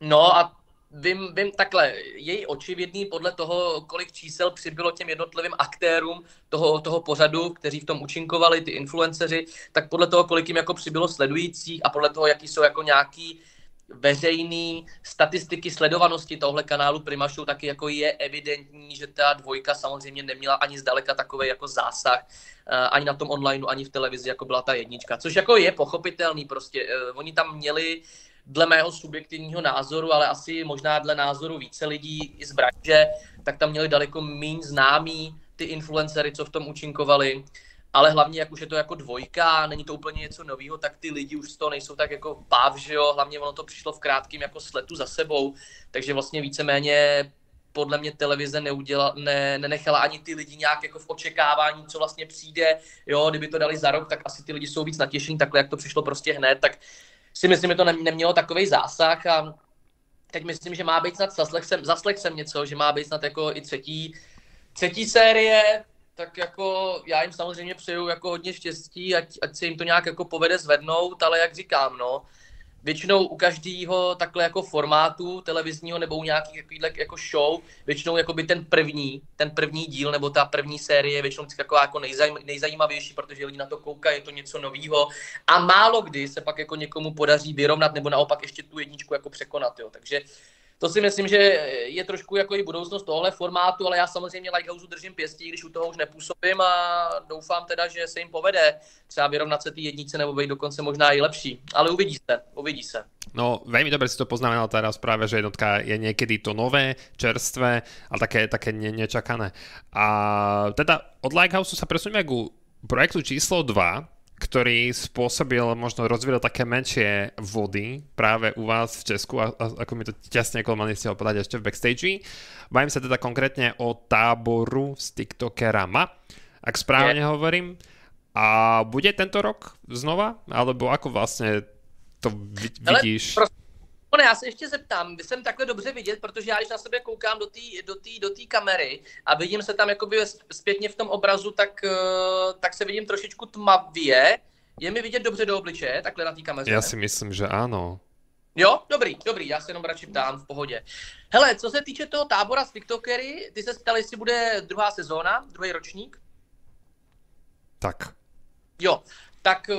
No a vím, vím takhle, je očividný podle toho, kolik čísel přibylo těm jednotlivým aktérům toho, toho pořadu, kteří v tom účinkovali, ty influenceři, tak podle toho, kolik jim jako přibylo sledujících a podle toho, jaký jsou jako nějaký veřejný statistiky sledovanosti tohle kanálu Prima Show, taky jako je evidentní, že ta dvojka samozřejmě neměla ani zdaleka takový jako zásah eh, ani na tom online, ani v televizi, jako byla ta jednička, což jako je pochopitelný prostě. Eh, oni tam měli dle mého subjektivního názoru, ale asi možná dle názoru více lidí i z branže, tak tam měli daleko méně známý ty influencery, co v tom účinkovali. Ale hlavně jak už je to jako dvojka, není to úplně něco nového, tak ty lidi už z toho nejsou tak jako páv, že jo, hlavně ono to přišlo v krátkém jako sletu za sebou, takže vlastně víceméně podle mě televize neuděla, ne, nenechala ani ty lidi nějak jako v očekávání, co vlastně přijde, jo, kdyby to dali za rok, tak asi ty lidi jsou víc natěšení, takhle jak to přišlo prostě hned, tak si myslím, že to nemělo takový zásah a teď myslím, že má být snad, zaslech jsem, zaslech jsem něco, že má být snad jako i třetí, třetí série, tak jako já jim samozřejmě přeju jako hodně štěstí, ať, ať se jim to nějak jako povede zvednout, ale jak říkám, no, většinou u každého takhle jako formátu televizního nebo u nějakých jako show, většinou jako by ten první, ten první díl nebo ta první série je většinou jako, jako nejzajím, nejzajímavější, protože lidi na to koukají, je to něco nového a málo kdy se pak jako někomu podaří vyrovnat nebo naopak ještě tu jedničku jako překonat, jo. Takže to si myslím, že je trošku jako i budoucnost tohle formátu, ale já samozřejmě Lighthouse držím pěstí, když u toho už nepůsobím a doufám teda, že se jim povede třeba vyrovnat se ty jednice nebo být dokonce možná i lepší. Ale uvidí se, uvidí se. No, veľmi dobre si to poznamenal teraz práve, že jednotka je niekedy to nové, čerstvé, ale také, také ne, nečakané. A teda od Lighthouse sa presunieme ku projektu číslo 2, ktorý spôsobil, možno rozvíjal také menšie vody práve u vás v Česku, a, a ako mi to ťasne mali ste ho povedať ešte v backstage. Bavím sa teda konkrétne o táboru s TikTokerama, ak správne Je. hovorím. A bude tento rok znova? Alebo ako vlastne to vidíš? Ale, No, já se ještě zeptám, jsem takhle dobře vidět, protože já když na sebe koukám do té do tý, do tý kamery a vidím se tam jakoby zpětně v tom obrazu, tak, eh, tak se vidím trošičku tmavě. Je mi vidět dobře do obličeje, takhle na té kameře? Já si myslím, že ano. Jo, dobrý, dobrý, já se jenom radši ptám v pohodě. Hele, co se týče toho tábora s TikTokery, ty se ptali, jestli bude druhá sezóna, druhý ročník? Tak. Jo, tak uh,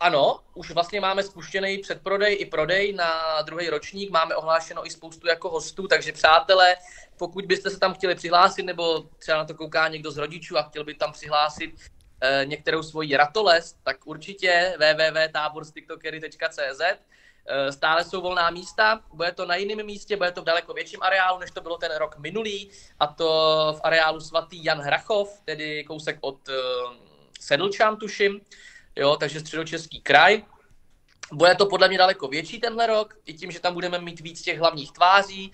ano, už vlastně máme spuštěný předprodej i prodej na druhý ročník, máme ohlášeno i spoustu jako hostů, takže přátelé, pokud byste se tam chtěli přihlásit, nebo třeba na to kouká někdo z rodičů a chtěl by tam přihlásit uh, některou svoji ratolest, tak určitě www.táborstiktokery.cz eh, Stále jsou volná místa, bude to na jiném místě, bude to v daleko větším areálu, než to bylo ten rok minulý, a to v areálu svatý Jan Hrachov, tedy kousek od uh, Sedlčan, tuším jo, takže středočeský kraj. Bude to podle mě daleko větší tenhle rok, i tím, že tam budeme mít víc těch hlavních tváří.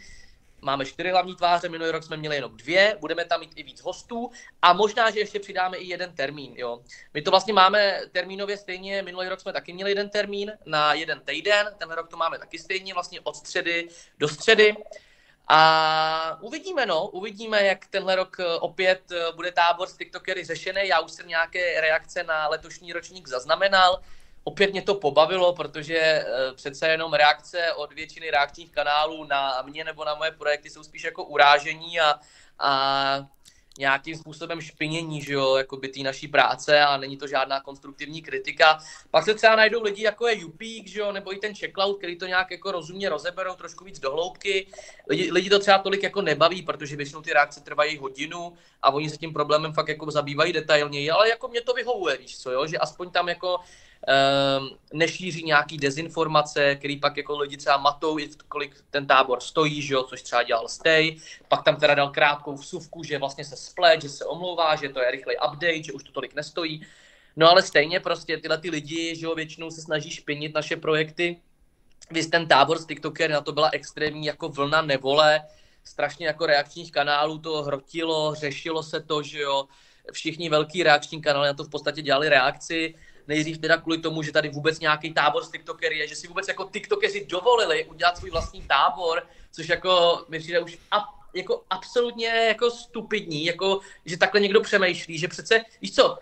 Máme čtyři hlavní tváře, minulý rok jsme měli jenom dvě, budeme tam mít i víc hostů a možná, že ještě přidáme i jeden termín. Jo. My to vlastně máme termínově stejně, minulý rok jsme taky měli jeden termín na jeden týden, tenhle rok to máme taky stejně, vlastně od středy do středy. A uvidíme, no, uvidíme, jak tenhle rok eh, opět eh, bude tábor s TikTokery řešený. Já už jsem nějaké reakce na letošní ročník zaznamenal. Opět mě to pobavilo, protože eh, přece jenom reakce od většiny reakčních kanálů na mě nebo na moje projekty jsou spíš jako urážení a, a nějakým způsobem špinění, že jo, jako by té naší práce a není to žádná konstruktivní kritika. Pak se třeba najdou lidi, jako je Jupík, že jo, nebo i ten Checkout, který to nějak jako rozumně rozeberou trošku víc do hloubky. Lidi, lidi to třeba tolik jako nebaví, protože většinou ty reakce trvají hodinu a oni se tím problémem fakt jako zabývají detailněji, ale jako mě to vyhovuje, víš co, jo, že aspoň tam jako nešíří nějaký dezinformace, který pak jako lidi třeba matou, kolik ten tábor stojí, že jo, což třeba dělal Stay, pak tam teda dal krátkou vsuvku, že vlastně se splet, že se omlouvá, že to je rychlej update, že už to tolik nestojí. No ale stejně prostě tyhle ty lidi, že jo, většinou se snaží špinit naše projekty. Vy ten tábor z TikToker, na to byla extrémní jako vlna nevole, strašně jako reakčních kanálů to hrotilo, řešilo se to, že jo, všichni velký reakční kanály na to v podstatě dělali reakci, nejdřív teda kvůli tomu, že tady vůbec nějaký tábor z TikTokery je, že si vůbec jako TikTokeři dovolili udělat svůj vlastní tábor, což jako mi přijde už a, jako absolutně jako stupidní, jako že takhle někdo přemýšlí, že přece, víš co,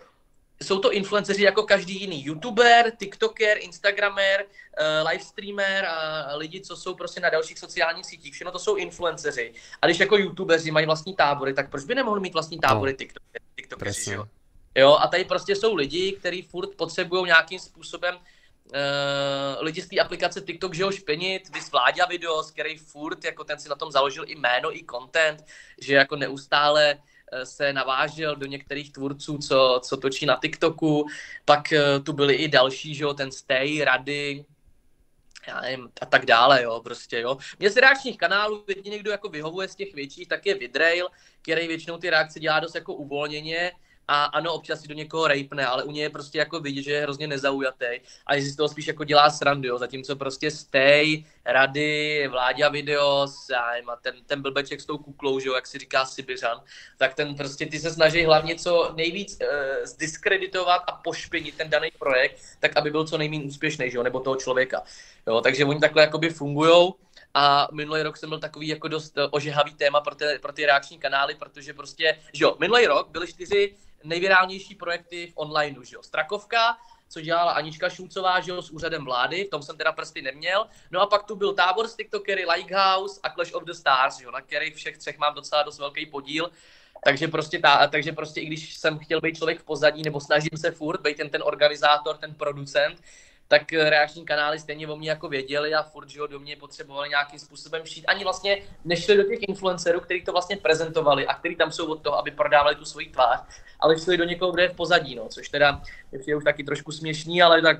jsou to influenceři jako každý jiný youtuber, tiktoker, instagramer, uh, livestreamer a lidi, co jsou prostě na dalších sociálních sítích. Všechno to jsou influenceři. A když jako youtubeři mají vlastní tábory, tak proč by nemohli mít vlastní tábory no, tiktokeři, jo? Jo, a tady prostě jsou lidi, kteří furt potřebují nějakým způsobem Uh, lidi z té aplikace TikTok, že ho špenit, vys Vláďa Videos, který furt, jako ten si na tom založil i jméno, i content, že jako neustále eh, se navážel do některých tvůrců, co, co točí na TikToku, pak uh, tu byli i další, že jo, ten Stay, Rady, já nevím, a tak dále, jo, prostě, jo. Mně z reakčních kanálů jediný, kdo jako vyhovuje z těch větších, tak je Vidrail, který většinou ty reakce dělá dost jako uvolněně, a ano, občas si do někoho rejpne, ale u něj je prostě jako vidět, že je hrozně nezaujatý a že si z toho spíš jako dělá srandu, jo. zatímco prostě Stay, Rady, já nevím, a ten, ten blbeček s tou kuklou, že jo, jak si říká Sibiřan, tak ten prostě ty se snaží hlavně co nejvíc uh, zdiskreditovat a pošpinit ten daný projekt, tak aby byl co nejméně úspěšný, že jo, nebo toho člověka. Jo, takže oni takhle jakoby fungujou a minulý rok jsem byl takový jako dost eh, ožehavý téma pro ty, pro ty reakční kanály, protože prostě, že jo, minulý rok byly čtyři nejvirálnější projekty v onlineu, že jo. Strakovka, co dělala Anička Šulcová, že jo, s úřadem vlády, v tom jsem teda prsty neměl. No a pak tu byl tábor z TikTokery, Likehouse a Clash of the Stars, jo, na kterých všech třech mám docela dost velký podíl. Takže prostě, ta, takže prostě i když jsem chtěl být člověk v pozadí, nebo snažím se furt být ten, ten organizátor, ten producent, tak eh, reakční kanály stejně o mě jako věděli a furt, že ho do mě potřebovali nějakým způsobem šít. Ani vlastně nešli do těch influencerů, kteří to vlastně prezentovali a kteří tam jsou od toho, aby prodávali tu svoji tvář, ale šli do někoho, kdo je v pozadí, no, což teda je už taky trošku směšný, ale tak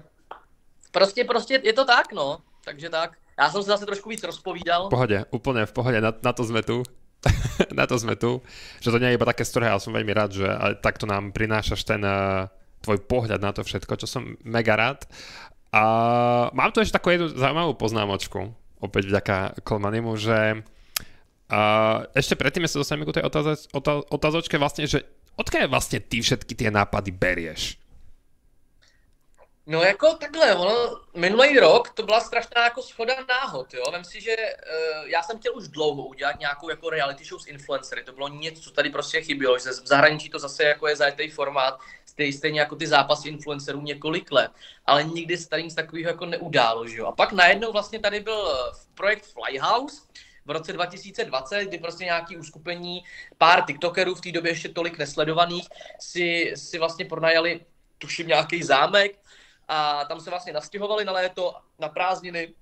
prostě, prostě je to tak, no. Takže tak. Já jsem se zase trošku víc rozpovídal. V pohodě, úplně v pohodě, na, na to jsme tu. [LAUGHS] na to jsme tu. Že to nie je iba také strohé, ale som veľmi rád, že takto nám prinášaš ten uh, tvoj pohľad na to všetko, čo som mega rád. A mám tu ešte takú jednu zaujímavú poznámočku, opäť vďaka Kolmanimu, že a ešte predtým sa dostaneme ku tej otázoč, otázočke vlastne, že odkiaľ vlastne ty všetky tie nápady berieš? No jako takhle, ono, minulý rok to byla strašná jako schoda náhod, jo. Vem si, že uh, já jsem chtěl už dlouho udělat nějakou jako reality show s influencery, to bylo něco, co tady prostě chybělo, že v zahraničí to zase jako je zajetý formát, stejně, stejně jako ty zápasy influencerů několik let, ale nikdy se tady nic takového jako neudálo, že jo. A pak najednou vlastně tady byl eh, projekt Flyhouse, v roce 2020, kdy prostě nějaký uskupení, pár TikTokerů v té době ještě tolik nesledovaných, si, si vlastně pronajali, tuším, nějaký zámek, a tam se vlastně nastěhovali na léto, na prázdniny,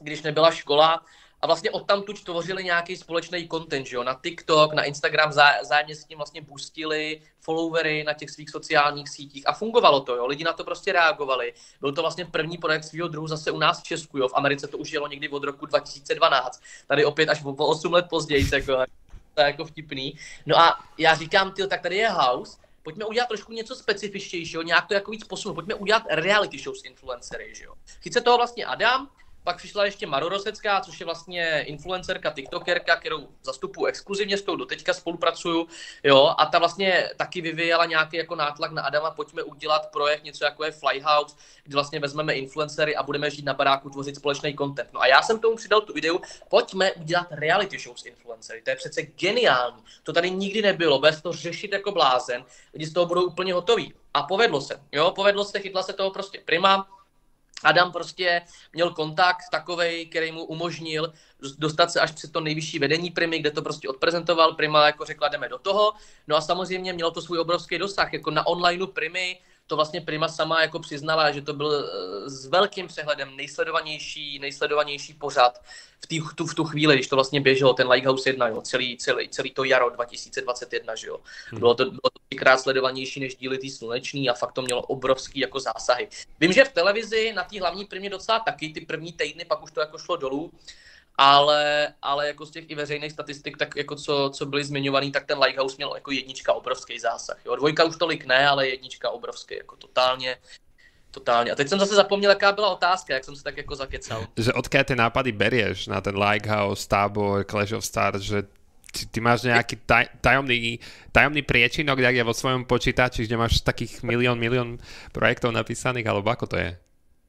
když nebyla škola a vlastně odtamtud tvořili nějaký společný content, že jo, na TikTok, na Instagram, zá, zájemně s tím vlastně boostili followery na těch svých sociálních sítích. A fungovalo to, jo, lidi na to prostě reagovali. Byl to vlastně první projekt svého druhu zase u nás v Česku, jo, v Americe to už jelo někdy od roku 2012, tady opět až po 8 let později, jako, to je jako vtipný. No a já říkám, ty, tak tady je house, pojďme udělat trošku něco specifičtějšího, nějak to jako víc posunout, pojďme udělat reality show s influencery, že jo. Chyce toho vlastně Adam, pak přišla ještě Maro Rosecká, což je vlastně influencerka, tiktokerka, kterou zastupuji exkluzivně, s tou doteďka spolupracuju, jo, a ta vlastně taky vyvíjela nějaký jako nátlak na Adama, pojďme udělat projekt něco jako je Flyhouse, kdy vlastně vezmeme influencery a budeme žít na baráku, tvořit společný content. No a já jsem tomu přidal tu ideu, pojďme udělat reality show s influencery, to je přece geniální, to tady nikdy nebylo, bez to řešit jako blázen, lidi z toho budou úplně hotoví. A povedlo se, jo, povedlo se, chytla se toho prostě prima, Adam prostě měl kontakt takovej, který mu umožnil dostat se až před to nejvyšší vedení Primy, kde to prostě odprezentoval. Prima jako řekla, jdeme do toho. No a samozřejmě mělo to svůj obrovský dosah. Jako na onlineu Primy to vlastně Prima sama jako přiznala, že to byl eh, s velkým přehledem nejsledovanější, nejsledovanější pořad v, tý, tu, v tu chvíli, když to vlastně běželo, ten Lighthouse 1, jo, celý, celý, celý to jaro 2021, že jo. Hmm. Bylo to, bylo to třikrát sledovanější než díly tý slunečný a fakt to mělo obrovský jako zásahy. Vím, že v televizi na té hlavní primě docela taky ty první týdny, pak už to jako šlo dolů, ale, ale jako z těch i veřejných statistik, tak jako co, co byly zmiňovaný, tak ten Lighthouse měl jako jednička obrovský zásah. Jo. Dvojka už tolik ne, ale jednička obrovský, jako totálně. Totálně. A teď jsem zase zapomněl, jaká byla otázka, jak jsem se tak jako zakecal. Že odkud ty nápady berieš na ten Lighthouse, Tábor, Clash of Stars, že ty, ty máš nějaký taj, tajomný, tajomný priečinok, je vo svojom počítači, kde máš takých milión, milión projektov napísaných, alebo ako to je?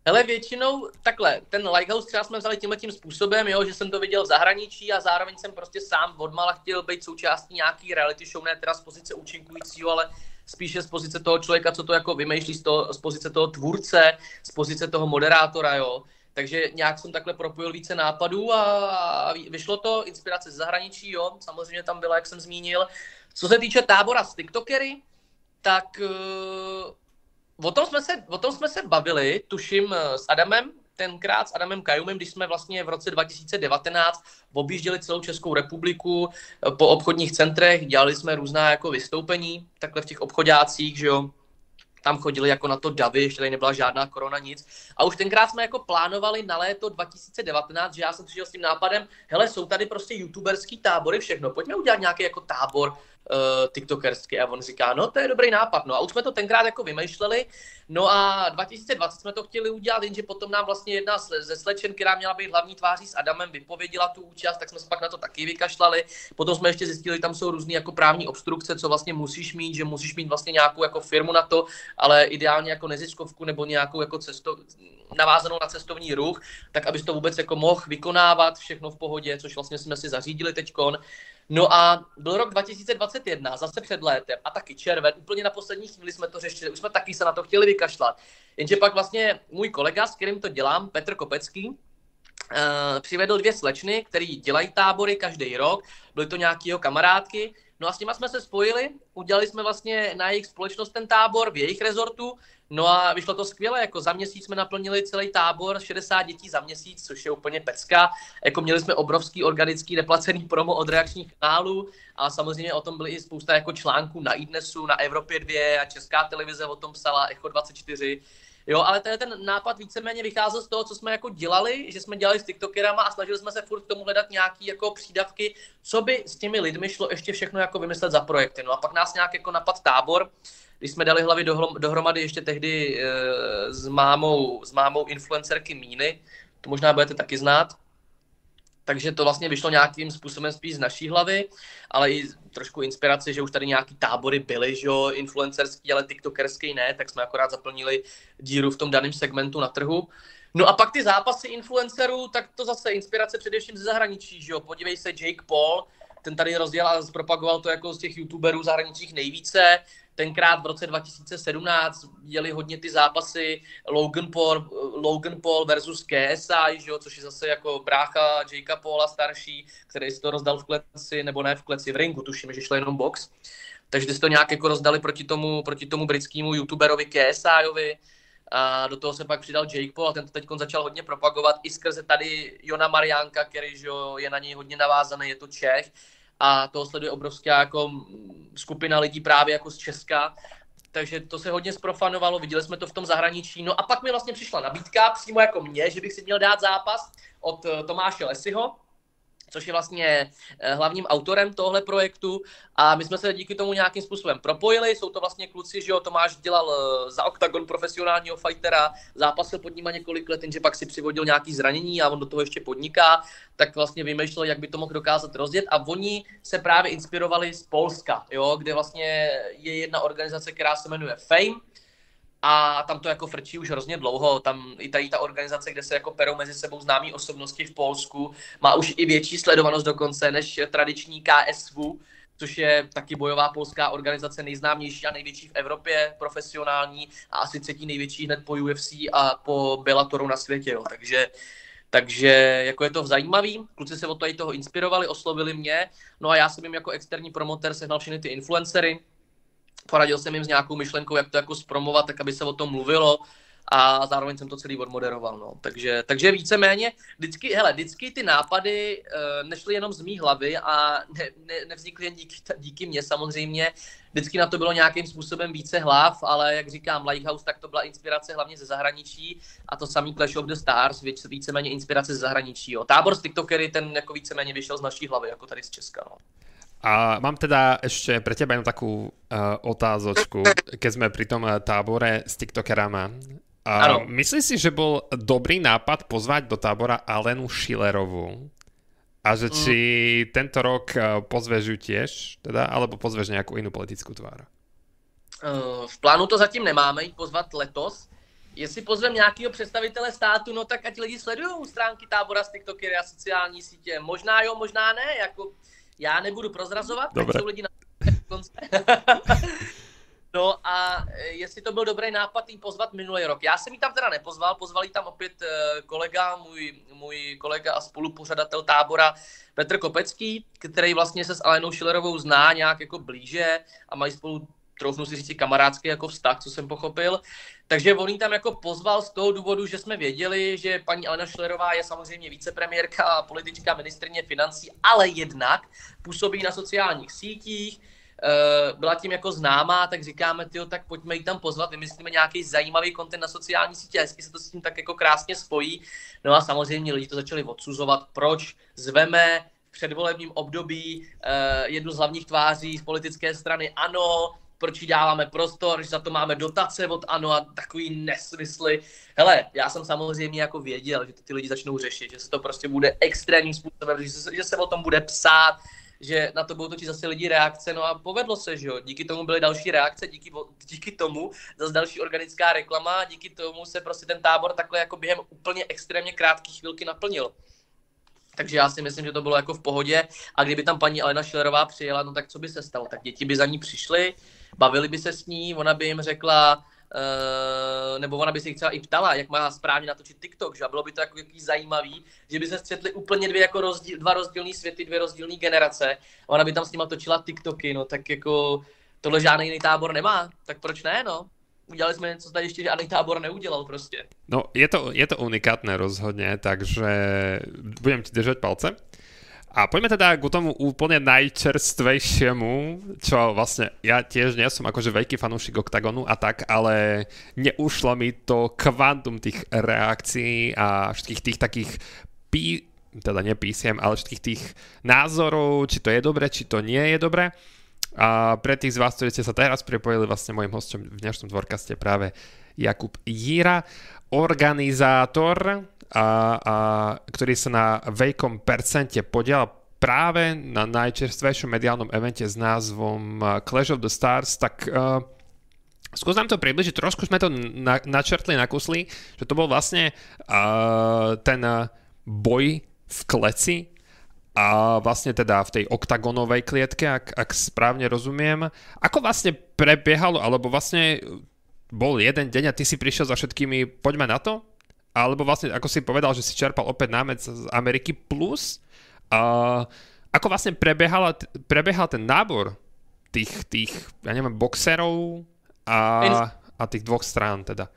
Hele, většinou takhle, ten Lighthouse třeba jsme vzali tímhle tím způsobem, jo, že jsem to viděl v zahraničí a zároveň jsem prostě sám odmala chtěl být součástí nějaký reality show, ne teda z pozice účinkujícího, ale spíše z pozice toho člověka, co to jako vymýšlí, z, toho, z pozice toho tvůrce, z pozice toho moderátora, jo. Takže nějak jsem takhle propojil více nápadů a vyšlo to, inspirace z zahraničí, jo, samozřejmě tam byla, jak jsem zmínil. Co se týče tábora s TikTokery, tak uh, o tom, jsme se, o tom jsme se bavili, tuším, s Adamem, tenkrát s Adamem Kajumem, když jsme vlastně v roce 2019 objížděli celou Českou republiku po obchodních centrech, dělali jsme různá jako vystoupení, takhle v těch obchodácích, že jo, tam chodili jako na to davy, ještě tady nebyla žádná korona, nic. A už tenkrát jsme jako plánovali na léto 2019, že já jsem přišel s tím nápadem, hele, jsou tady prostě youtuberský tábory, všechno, pojďme udělat nějaký jako tábor uh, tiktokerský a on říká, no to je dobrý nápad, no a už jsme to tenkrát jako vymýšleli, no a 2020 jsme to chtěli udělat, jenže potom nám vlastně jedna ze slečen, která měla být hlavní tváří s Adamem, vypověděla tu účast, tak jsme se pak na to taky vykašlali, potom jsme ještě zjistili, že tam jsou různé jako právní obstrukce, co vlastně musíš mít, že musíš mít vlastně nějakou jako firmu na to, ale ideálně jako neziskovku nebo nějakou jako cesto, navázanou na cestovní ruch, tak abys to vůbec jako mohl vykonávat všechno v pohodě, což vlastně jsme si zařídili teďkon. No a byl rok 2021, zase před létem, a taky červen, úplně na poslední chvíli jsme to řešili, už jsme taky se na to chtěli vykašlat. Jenže pak vlastně můj kolega, s kterým to dělám, Petr Kopecký, uh, přivedl dvě slečny, které dělají tábory každý rok, byly to nějaký jeho kamarádky, no a s nimi jsme se spojili, udělali jsme vlastně na jejich společnost ten tábor v jejich rezortu, No a vyšlo to skvěle, jako za měsíc jsme naplnili celý tábor, 60 dětí za měsíc, což je úplně pecka. Jako měli jsme obrovský organický neplacený promo od reakčních kanálů a samozřejmě o tom byly i spousta jako článků na iDnesu, na Evropě 2 a Česká televize o tom psala, Echo 24. Jo, ale ten, ten nápad víceméně vycházel z toho, co jsme jako dělali, že jsme dělali s TikTokerama a snažili jsme se furt k tomu hledat nějaký jako přídavky, co by s těmi lidmi šlo ještě všechno jako vymyslet za projekty. No a pak nás nějak jako napad tábor, když jsme dali hlavy dohromady ještě tehdy e, s, mámou, s mámou influencerky Míny, to možná budete taky znát, takže to vlastně vyšlo nějakým způsobem spíš z naší hlavy, ale i trošku inspiraci, že už tady nějaký tábory byly, že jo, influencerský, ale tiktokerský ne, tak jsme akorát zaplnili díru v tom daném segmentu na trhu. No a pak ty zápasy influencerů, tak to zase inspirace především ze zahraničí, že jo, podívej se Jake Paul, ten tady rozdělal a zpropagoval to jako z těch youtuberů zahraničních nejvíce, tenkrát v roce 2017 jeli hodně ty zápasy Logan Paul, Logan Paul versus KSI, že jo, což je zase jako brácha Jakea Paula starší, který si to rozdal v kleci, nebo ne v kleci, v ringu, tuším, že šlo jenom box. Takže si to nějak jako rozdali proti tomu, proti tomu britskému youtuberovi KSIovi. A do toho se pak přidal Jake Paul a ten to teď začal hodně propagovat i skrze tady Jona Mariánka, který že jo, je na něj hodně navázaný, je to Čech a toho sleduje obrovská jako skupina lidí právě jako z Česka, takže to se hodně sprofanovalo, viděli jsme to v tom zahraničí. No a pak mi vlastně přišla nabídka přímo jako mě, že bych si měl dát zápas od eh, Tomáše Lesiho, což je vlastně eh, hlavním autorem tohle projektu. A my jsme se díky tomu nějakým způsobem propojili, jsou to vlastně kluci, že jo, Tomáš dělal eh, za OKTAGON profesionálního fightera, zápasil pod nima několik let, jenže pak si přivodil nějaký zranění a on do toho ještě podniká, tak vlastně vymýšlel, jak by to mohl dokázat rozjet. A oni se právě inspirovali z Polska, jo, kde vlastně je jedna organizace, která se jmenuje Fame, a tam to jako frčí už hrozně dlouho. Tam i tady ta organizace, kde se jako perou mezi sebou známí osobnosti v Polsku, má už i větší sledovanost dokonce než tradiční KSV, což je taky bojová polská organizace nejznámější a největší v Evropě, profesionální a asi třetí největší hned po UFC a po Bellatoru na světě. Jo. Takže takže jako je to zajímavý, kluci se od toho, inspirovali, oslovili mě, no a já jsem jim jako externí promoter sehnal všechny ty influencery, poradil jsem jim s nějakou myšlenkou, jak to jako zpromovat, tak aby se o tom mluvilo a zároveň jsem to celý odmoderoval, no. Takže, takže víceméně, vždycky, hele, vždycky ty nápady uh, nešly jenom z mý hlavy a ne, ne, nevznikly jen díky, díky mně samozřejmě, vždycky na to bylo nějakým způsobem více hlav, ale jak říkám, Lighthouse, tak to byla inspirace hlavně ze zahraničí a to samý Clash of the Stars, víc, víceméně inspirace ze zahraničí, jo. Tábor z TikTokery, ten jako víceméně vyšel z naší hlavy, jako tady z Česka, no. A mám teda ešte pre teba jednu takú uh, otázočku, keď sme pri tom uh, tábore s TikTokerama. Uh, myslíš si, že bol dobrý nápad pozvať do tábora Alenu Schillerovú? A že mm. či tento rok uh, pozveš ju tiež, teda, alebo pozveš nejakú inú politickú tvár? Uh, v plánu to zatím nemáme, jít pozvat letos. Jestli pozvem nějakého představitele státu, no tak ať lidi sledují stránky tábora z TikTokery a sociální sítě. Možná jo, možná ne, jako já nebudu prozrazovat, Dobre. jsou lidi na konce. [LAUGHS] No a e, jestli to byl dobrý nápad jí pozvat minulý rok. Já jsem ji tam teda nepozval, pozval jí tam opět e, kolega, můj, můj kolega a spolupořadatel tábora Petr Kopecký, který vlastně se s Alenou Šilerovou zná nějak jako blíže a mají spolu troufnu si říct kamarádský jako vztah, co jsem pochopil. Takže on tam jako pozval z toho důvodu, že jsme věděli, že paní Alena Šlerová je samozřejmě vicepremiérka, politička, ministrně financí, ale jednak působí na sociálních sítích, eh, byla tím jako známá, tak říkáme, tyjo, tak pojďme ji tam pozvat, vymyslíme nějaký zajímavý content na sociální sítě, hezky se to s tím tak jako krásně spojí. No a samozřejmě lidi to začali odsuzovat, proč zveme v předvolebním období eh, jednu z hlavních tváří z politické strany ANO, proč jí dáváme prostor, že za to máme dotace od ANO a takový nesmysly. Hele, já jsem samozřejmě jako věděl, že to ty lidi začnou řešit, že se to prostě bude extrémním způsobem, že se, že se o tom bude psát, že na to budou točit zase lidi reakce, no a povedlo se, že jo, díky tomu byly další reakce, díky, díky tomu zase další organická reklama, díky tomu se prostě ten tábor takhle jako během úplně extrémně krátké chvilky naplnil. Takže já si myslím, že to bylo jako v pohodě. A kdyby tam paní Alena Šilerová přijela, no tak co by se stalo? Tak děti by za ní přišly, bavili by se s ní, ona by jim řekla, uh, nebo ona by se jich třeba i ptala, jak má správně natočit TikTok, že a bylo by to jako jaký zajímavý, že by se střetly úplně dvě jako rozdíl, dva rozdílné světy, dvě rozdílné generace, ona by tam s nima točila TikToky, no tak jako tohle žádný jiný tábor nemá, tak proč ne, no? Udělali jsme něco, co tady ještě žádný tábor neudělal prostě. No, je to, je to unikátne rozhodně, takže budem ti držet palce. A poďme teda k tomu úplne najčerstvejšiemu, čo vlastne ja tiež nie som akože veľký fanúšik OKTAGONu a tak, ale neušlo mi to kvantum tých reakcií a všetkých tých takých pí, teda nepísiem, ale všetkých tých názorov, či to je dobre, či to nie je dobre. A pre tých z vás, ktorí ste sa teraz pripojili, vlastne môjim hostom v dnešnom dvorkaste práve Jakub Jíra, organizátor, a, a, ktorý sa na veľkom percente podiela práve na najčerstvejšom mediálnom evente s názvom Clash of the Stars, tak uh, skús nám to približiť, trošku sme to na, načrtli, nakusli, že to bol vlastne uh, ten boj v kleci a vlastne teda v tej oktagonovej klietke, ak, ak správne rozumiem. Ako vlastne prebiehalo, alebo vlastne bol jeden deň a ty si prišiel za všetkými, poďme na to? Alebo vlastne, ako si povedal, že si čerpal opäť námec z Ameriky plus, a ako vlastne prebiehal, prebiehal ten nábor tých, tých, ja neviem, boxerov a, a tých dvoch strán teda?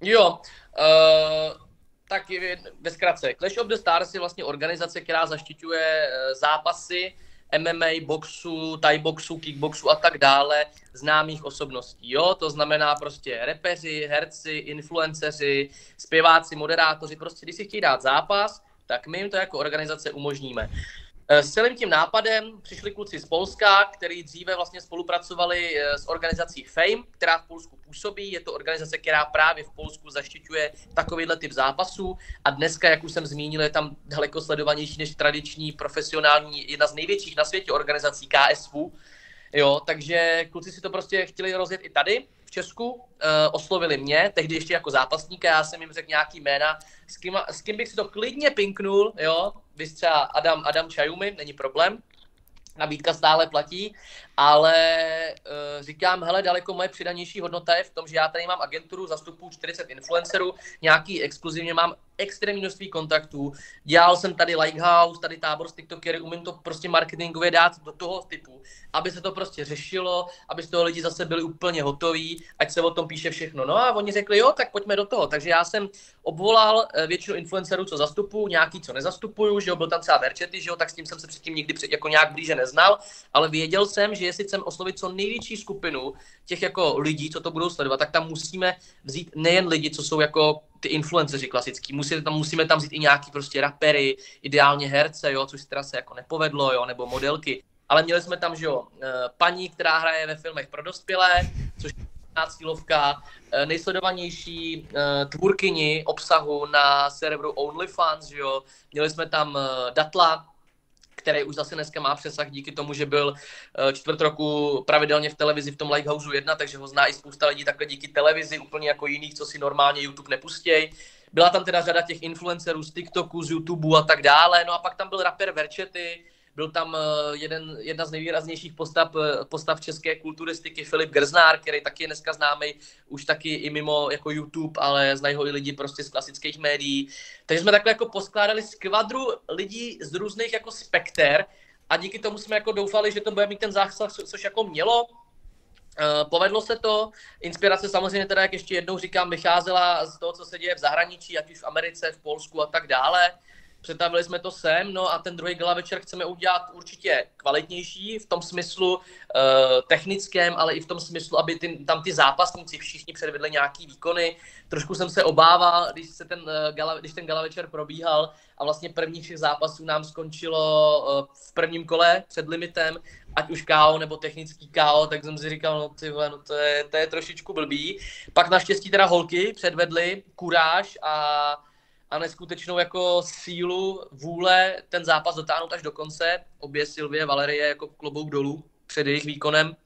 Jo, uh, tak ve zkratce, Clash of the Stars je vlastně organizace, která zaštiťuje eh, zápasy MMA, boxu, Thai boxu, kickboxu a tak dále známých osobností. Jo? To znamená prostě repeři, herci, influenceři, zpěváci, moderátoři. Prostě když si chtějí dát zápas, tak my jim to jako organizace umožníme. Eh, s celým tím nápadem přišli kluci z Polska, který dříve vlastně spolupracovali eh, s organizací Fame, která v Polsku působí. Je to organizace, která právě v Polsku zaštiťuje takovýhle typ zápasů. A dneska, jak už jsem zmínil, je tam daleko sledovanější než tradiční, profesionální, jedna z největších na světě organizací KSV. Jo, takže kluci si to prostě chtěli rozjet i tady. Česku, uh, oslovili mě, tehdy ještě jako zápasníka, já jsem jim řekl nějaký jména, s kým, s kým bych si to klidně pinknul, jo, vy třeba Adam, Adam Čajumi, není problém, nabídka stále platí, ale uh, říkám, hele, daleko moje přidanější hodnota je v tom, že já tady mám agenturu, zastupuju 40 influencerů, nějaký exkluzivně mám extrémní množství kontaktů, dělal jsem tady Likehouse, tady tábor z TikTokery, umím to prostě marketingově dát do toho typu, aby se to prostě řešilo, aby z toho lidi zase byli úplně hotoví, ať se o tom píše všechno. No a oni řekli, jo, tak pojďme do toho. Takže já jsem obvolal eh, většinu influencerů, co zastupuju, nějaký, co nezastupuju, že jo, byl tam třeba Verčety, že jo, tak s tím jsem se předtím nikdy před, jako nějak blíže neznal, ale věděl jsem, že jestli chcem oslovit co největší skupinu těch jako lidí, co to budou sledovat, tak tam musíme vzít nejen lidi, co jsou jako ty influenceři klasický, musíme tam, musíme tam vzít i nějaký prostě rapery, ideálně herce, jo, což se teda se jako nepovedlo, jo, nebo modelky, ale měli jsme tam, že jo, eh, paní, která hraje ve filmech pro dospělé, což je cílovka, eh, nejsledovanější eh, tvůrkyni obsahu na serveru OnlyFans, že jo, měli jsme tam Datla, který už zase dneska má přesah díky tomu, že byl čtvrt roku pravidelně v televizi v tom Lighthouse 1, takže ho zná i spousta lidí takhle díky televizi, úplně jako jiných, co si normálně YouTube nepustějí. Byla tam teda řada těch influencerů z TikToku, z YouTube a tak dále, no a pak tam byl rapper Verčety, byl tam eh, jeden, jedna z nejvýraznějších postav, eh, postav české kulturistiky Filip Grznár, který taky je dneska známý už taky i mimo jako YouTube, ale znají ho i lidi prostě z klasických médií. Takže jsme takhle jako poskládali skvadru lidí z různých jako spekter a díky tomu jsme jako doufali, že to bude mít ten zásah, což jako mělo. Uh, povedlo se to, inspirace samozřejmě teda, jak ještě jednou říkám, vycházela z toho, co se děje v zahraničí, ať už v Americe, v Polsku a tak dále přetavili jsme to sem, no a ten druhý gala večer chceme udělat určitě kvalitnější v tom smyslu uh, technickém, ale i v tom smyslu, aby ty, tam ty zápasníci všichni předvedli nějaký výkony. Trošku jsem se obával, když, se ten, uh, gala, když ten gala večer probíhal a vlastně prvních všech zápasů nám skončilo uh, v prvním kole před limitem, ať už KO nebo technický KO, tak jsem si říkal, no ty no to je, to je trošičku blbý. Pak naštěstí teda holky předvedly kuráž a a neskutečnou jako sílu, vůle ten zápas dotáhnout až do konce. Obě Silvie, Valerie jako klobouk dolů před jejich výkonem.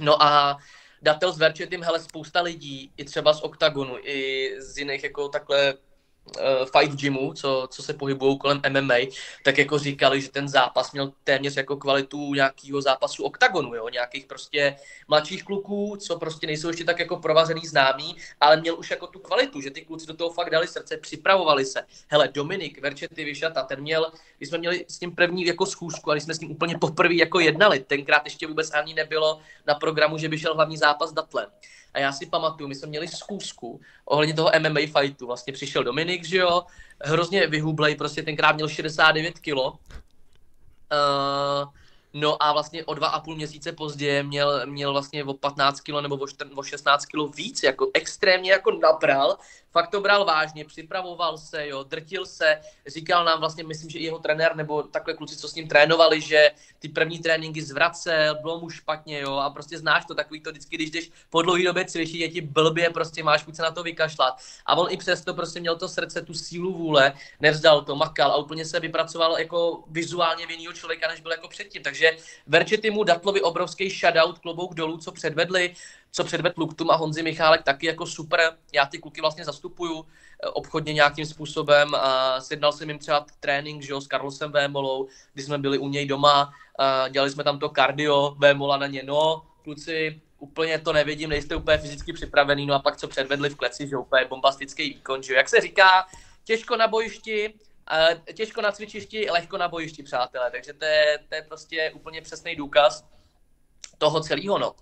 No a Datel s Verčetým, hele, spousta lidí, i třeba z OKTAGONu, i z jiných jako takhle fight gymu, co, co se pohybují kolem MMA, tak jako říkali, že ten zápas měl téměř jako kvalitu nějakého zápasu oktagonu, jo, nějakých prostě mladších kluků, co prostě nejsou ještě tak jako provařený známí, ale měl už jako tu kvalitu, že ty kluci do toho fakt dali srdce, připravovali se. Hele, Dominik Verčety Vyšata, ten měl, když jsme měli s ním první jako schůzku a když jsme s ním úplně poprvé jako jednali, tenkrát ještě vůbec ani nebylo na programu, že by šel hlavní zápas Datlem a já si pamatuju, my jsme měli zkusku ohledně toho MMA fightu. Vlastně přišel Dominik, že jo, hrozně vyhublej, prostě tenkrát měl 69 kilo. Uh, No a vlastně o dva a půl měsíce později měl, měl vlastně o 15 kg nebo o, 14, o 16 kg víc, jako extrémně jako nabral, fakt to bral vážně, připravoval se, jo, drtil se, říkal nám vlastně, myslím, že jeho trenér nebo takhle kluci, co s ním trénovali, že ty první tréninky zvracel, bylo mu špatně, jo, a prostě znáš to takový to vždycky, když jdeš po dlouhé době cvičit, je ti blbě, prostě máš chuť se na to vykašlat. A on i přesto prostě měl to srdce, tu sílu vůle, nevzdal to, makal a úplně se vypracoval jako vizuálně v jiného člověka, než byl jako předtím. Takže Verčety mu Datlovi obrovský shoutout, klobouk dolů, co předvedli, co předvedl Luktum a Honzi Michálek taky jako super. Já ty kluky vlastně zastupuju eh, obchodně nějakým způsobem a sjednal jsem jim třeba trénink že jo, s Carlosem Vémolou, kdy jsme byli u něj doma, a dělali jsme tam to kardio, Vémola na ně, no, kluci, úplně to nevidím, nejste úplně fyzicky připravený, no a pak co předvedli v kleci, že úplně bombastický výkon, že jo. Jak se říká, těžko na bojišti, těžko na cvičišti, lehko na bojišti, přátelé. Takže to je, to je prostě úplně přesný důkaz toho celého. No.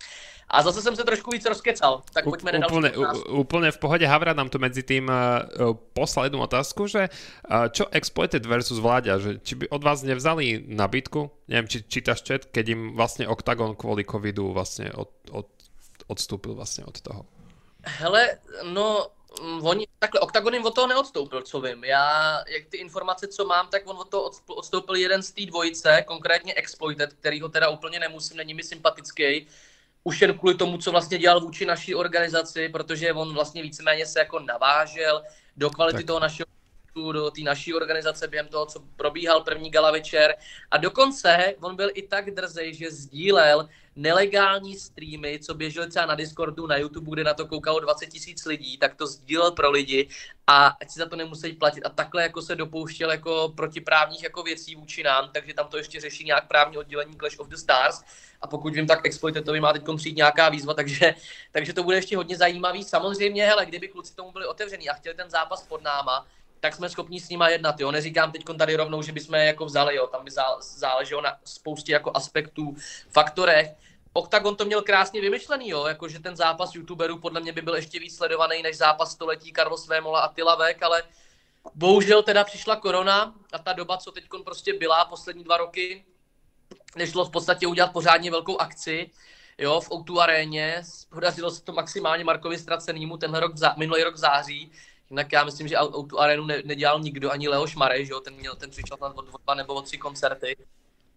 A zase jsem se trošku víc rozkecal, tak pojďme na úplne, úplne v pohode. Havra nám tu medzi tým uh, poslal jednu otázku, že uh, čo Exploited versus Vláďa, že či by od vás nevzali nabídku, neviem, či čítaš chat, keď im vlastne Octagon kvôli covidu vlastne od, od, odstúpil vlastne od toho. Hele, no oni, takhle, Octagon jim od toho neodstoupil, co vím. Já, jak ty informace, co mám, tak on od toho odstoupil jeden z té dvojice, konkrétně Exploited, který ho teda úplně nemusím, není mi sympatický. Už jen kvůli tomu, co vlastně dělal vůči naší organizaci, protože on vlastně víceméně se jako navážel do kvality tak. toho našeho do té naší organizace během toho, co probíhal první gala večer. A dokonce on byl i tak drzej, že sdílel nelegální streamy, co běžely třeba na Discordu, na YouTube, kde na to koukalo 20 tisíc lidí, tak to sdílel pro lidi a ať si za to nemusí platit. A takhle jako se dopouštěl jako protiprávních jako věcí vůči nám, takže tam to ještě řeší nějak právní oddělení Clash of the Stars. A pokud vím, tak Exploitatovi má teď přijít nějaká výzva, takže, takže to bude ještě hodně zajímavý. Samozřejmě, hele, kdyby kluci tomu byli otevření a chtěli ten zápas pod náma, tak jsme schopni s nima jednat, jo. Neříkám teď tady rovnou, že bychom je jako vzali, jo. Tam by záleželo na spoustě jako aspektů, faktorech. Octagon to měl krásně vymyšlený, jo, jakože ten zápas youtuberů podle mě by byl ještě víc sledovaný než zápas století Carlos Vémola a Tila Vek, ale bohužel teda přišla korona a ta doba, co teď prostě byla, poslední dva roky, nešlo v podstatě udělat pořádně velkou akci, jo, v O2 aréně, podařilo se to maximálně Markovi Stracenýmu tenhle rok, minulý rok v září, Jinak já myslím, že tu arénu ne, nedělal nikdo, ani Leo Šmarej, že jo, ten měl, ten přišel na dva nebo o tři koncerty.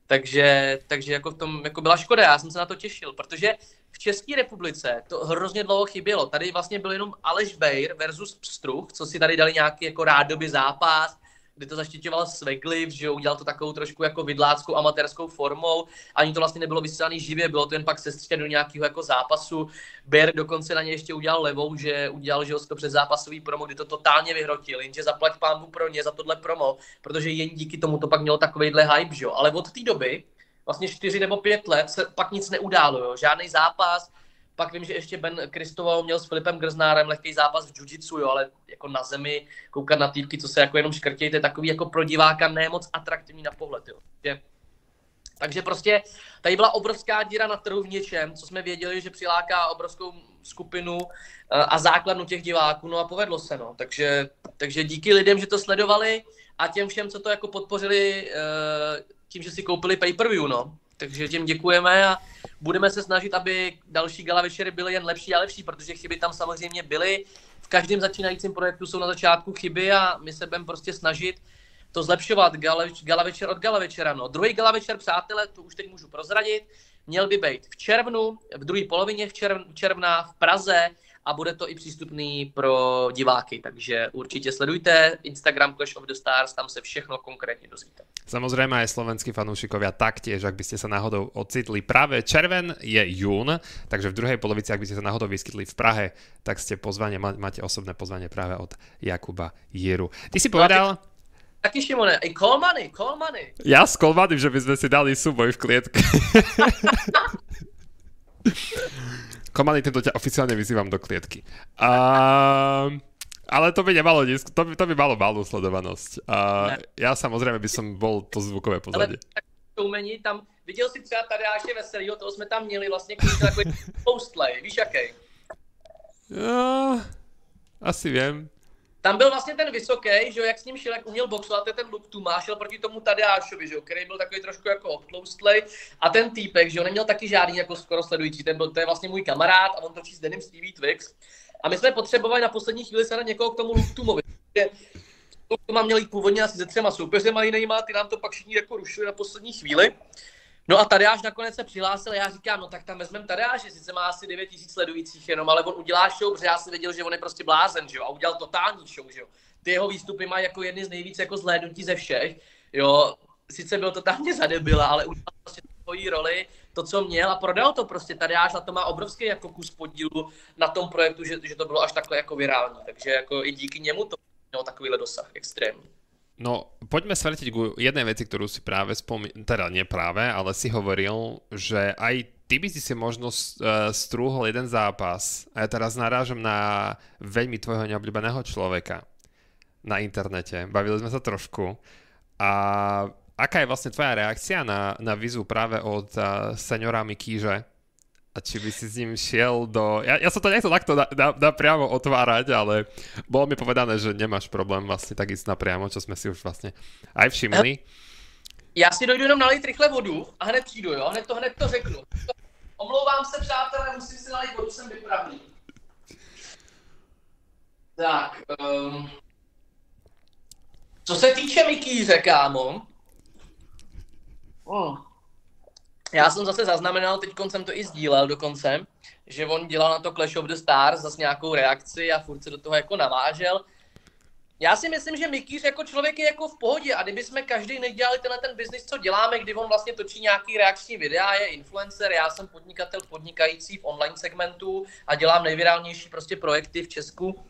Takže, takže jako v tom jako byla škoda, já jsem se na to těšil, protože v České republice to hrozně dlouho chybělo. Tady vlastně byl jenom Aleš Bejr versus Pstruh, co si tady dali nějaký jako rádoby zápas, kdy to zaštiťoval Svegliv, že udělal to takovou trošku jako vidláckou amatérskou formou. Ani to vlastně nebylo vysílané živě, bylo to jen pak sestřed do nějakého jako zápasu. Ber dokonce na ně ještě udělal levou, že udělal, že to před zápasový promo, kdy to totálně vyhrotil, jenže zaplať pámbu pro ně za tohle promo, protože jen díky tomu to pak mělo takovýhle hype, že jo. Ale od té doby, vlastně čtyři nebo pět let, se pak nic neudálo, jo. Žádný zápas, pak vím, že ještě Ben Kristoval měl s Filipem Grznárem lehký zápas v jiu jo, ale jako na zemi koukat na týpky, co se jako jenom škrtějí, to je takový jako pro diváka nemoc atraktivní na pohled, jo. Je, Takže prostě tady byla obrovská díra na trhu v něčem, co jsme věděli, že přiláká obrovskou skupinu eh, a základnu těch diváků, no a povedlo se, no. Takže, takže díky lidem, že to sledovali a těm všem, co to jako podpořili eh, tím, že si koupili pay-per-view, no. Takže těm děkujeme a budeme se snažit, aby další gala večery byly jen lepší a lepší, protože chyby tam samozřejmě byly. V každém začínajícím projektu jsou na začátku chyby a my se budeme prostě snažit to zlepšovat gala, gala večer od gala večera. No. Druhý gala večer, přátelé, to už teď můžu prozradit, měl by být v červnu, v druhé polovině v červ, června v Praze a bude to i přístupný pro diváky, takže určitě sledujte Instagram Clash of the Stars, tam se všechno konkrétně dozvíte. Samozrejme aj slovenskí fanúšikovia taktiež, ak by ste sa náhodou ocitli. Práve červen je jún, takže v druhej polovici, ak by ste sa náhodou vyskytli v Prahe, tak ste pozvanie, máte osobné pozvanie práve od Jakuba Jiru. Ty si povedal... No, Taky Šimone, i call money. Ja s money, že by sme si dali súboj v klietke. [LAUGHS] Komany, tento ťa oficiálne vyzývam do klietky. Uh, ale to by nemalo, to by, to by malo malú sledovanosť. Uh, ja samozrejme by som bol to zvukové pozadie. Ale to umení tam, viděl si třeba Tadeáše Veselýho, toho jsme tam měli vlastně takový [LAUGHS] postlej, víš jaký? Uh, asi viem. Tam byl vlastně ten vysoký, že jak s ním šel, jak uměl boxovat, to je ten Luke Tuma, šel proti tomu Tadeášovi, že jo, který byl takový trošku jako obtloustlej. A ten týpek, že jo, neměl taky žádný jako skoro sledující, ten byl, to je vlastně můj kamarád a on točí s Denim Stevie Twix. A my jsme potřebovali na poslední chvíli se na někoho k tomu Luke Tumovi. Tuma měl jít původně asi se třema soupeřema jinýma, ty nám to pak všichni jako rušili na poslední chvíli. No a Tadeáš nakonec se přihlásil já říkám, no tak tam vezmeme Tadeáše, sice má asi 9 tisíc sledujících jenom, ale on udělá show, protože já si věděl, že on je prostě blázen, že jo, a udělal totální show, že jo. Ty jeho výstupy mají jako jedny z nejvíc jako zhlédnutí ze všech, jo. Sice byl totálně zadebila, ale udělal prostě svoji roli, to, co měl a prodal to prostě. Tadeáš na to má obrovský jako kus podílu na tom projektu, že, že to bylo až takhle jako virální. Takže jako i díky němu to mělo takovýhle dosah extrémní. No, poďme sa vratiť ku jednej veci, ktorú si práve spomínal, teda nie práve, ale si hovoril, že aj ty by si si možno uh, strúhol jeden zápas, a ja teraz narážam na veľmi tvojho neobľúbeného človeka na internete. Bavili sme sa trošku. A aká je vlastne tvoja reakcia na, na vizu práve od uh, seniora Mikýže, a či by si s ním šiel do... Ja, ja som to nechcel takto na, na, napriamo otvárať, ale bolo mi povedané, že nemáš problém vlastne tak ísť napriamo, čo sme si už vlastne aj všimli. Já si dojdu jenom nalít rychle vodu a hned přijdu, jo? Hned to, hned to řeknu. Omlouvám se, přátelé, musím si nalít vodu, jsem vypravný. Tak, um, co se týče Mikýře, kámo, oh, já jsem zase zaznamenal, teď jsem to i sdílel dokonce, že on dělal na to Clash of the Stars zase nějakou reakci a furt se do toho jako navážel. Já si myslím, že Mikýř jako člověk je jako v pohodě a kdyby jsme každý nedělali tenhle ten biznis, co děláme, kdy on vlastně točí nějaký reakční videa, je influencer, já jsem podnikatel podnikající v online segmentu a dělám nejvirálnější prostě projekty v Česku,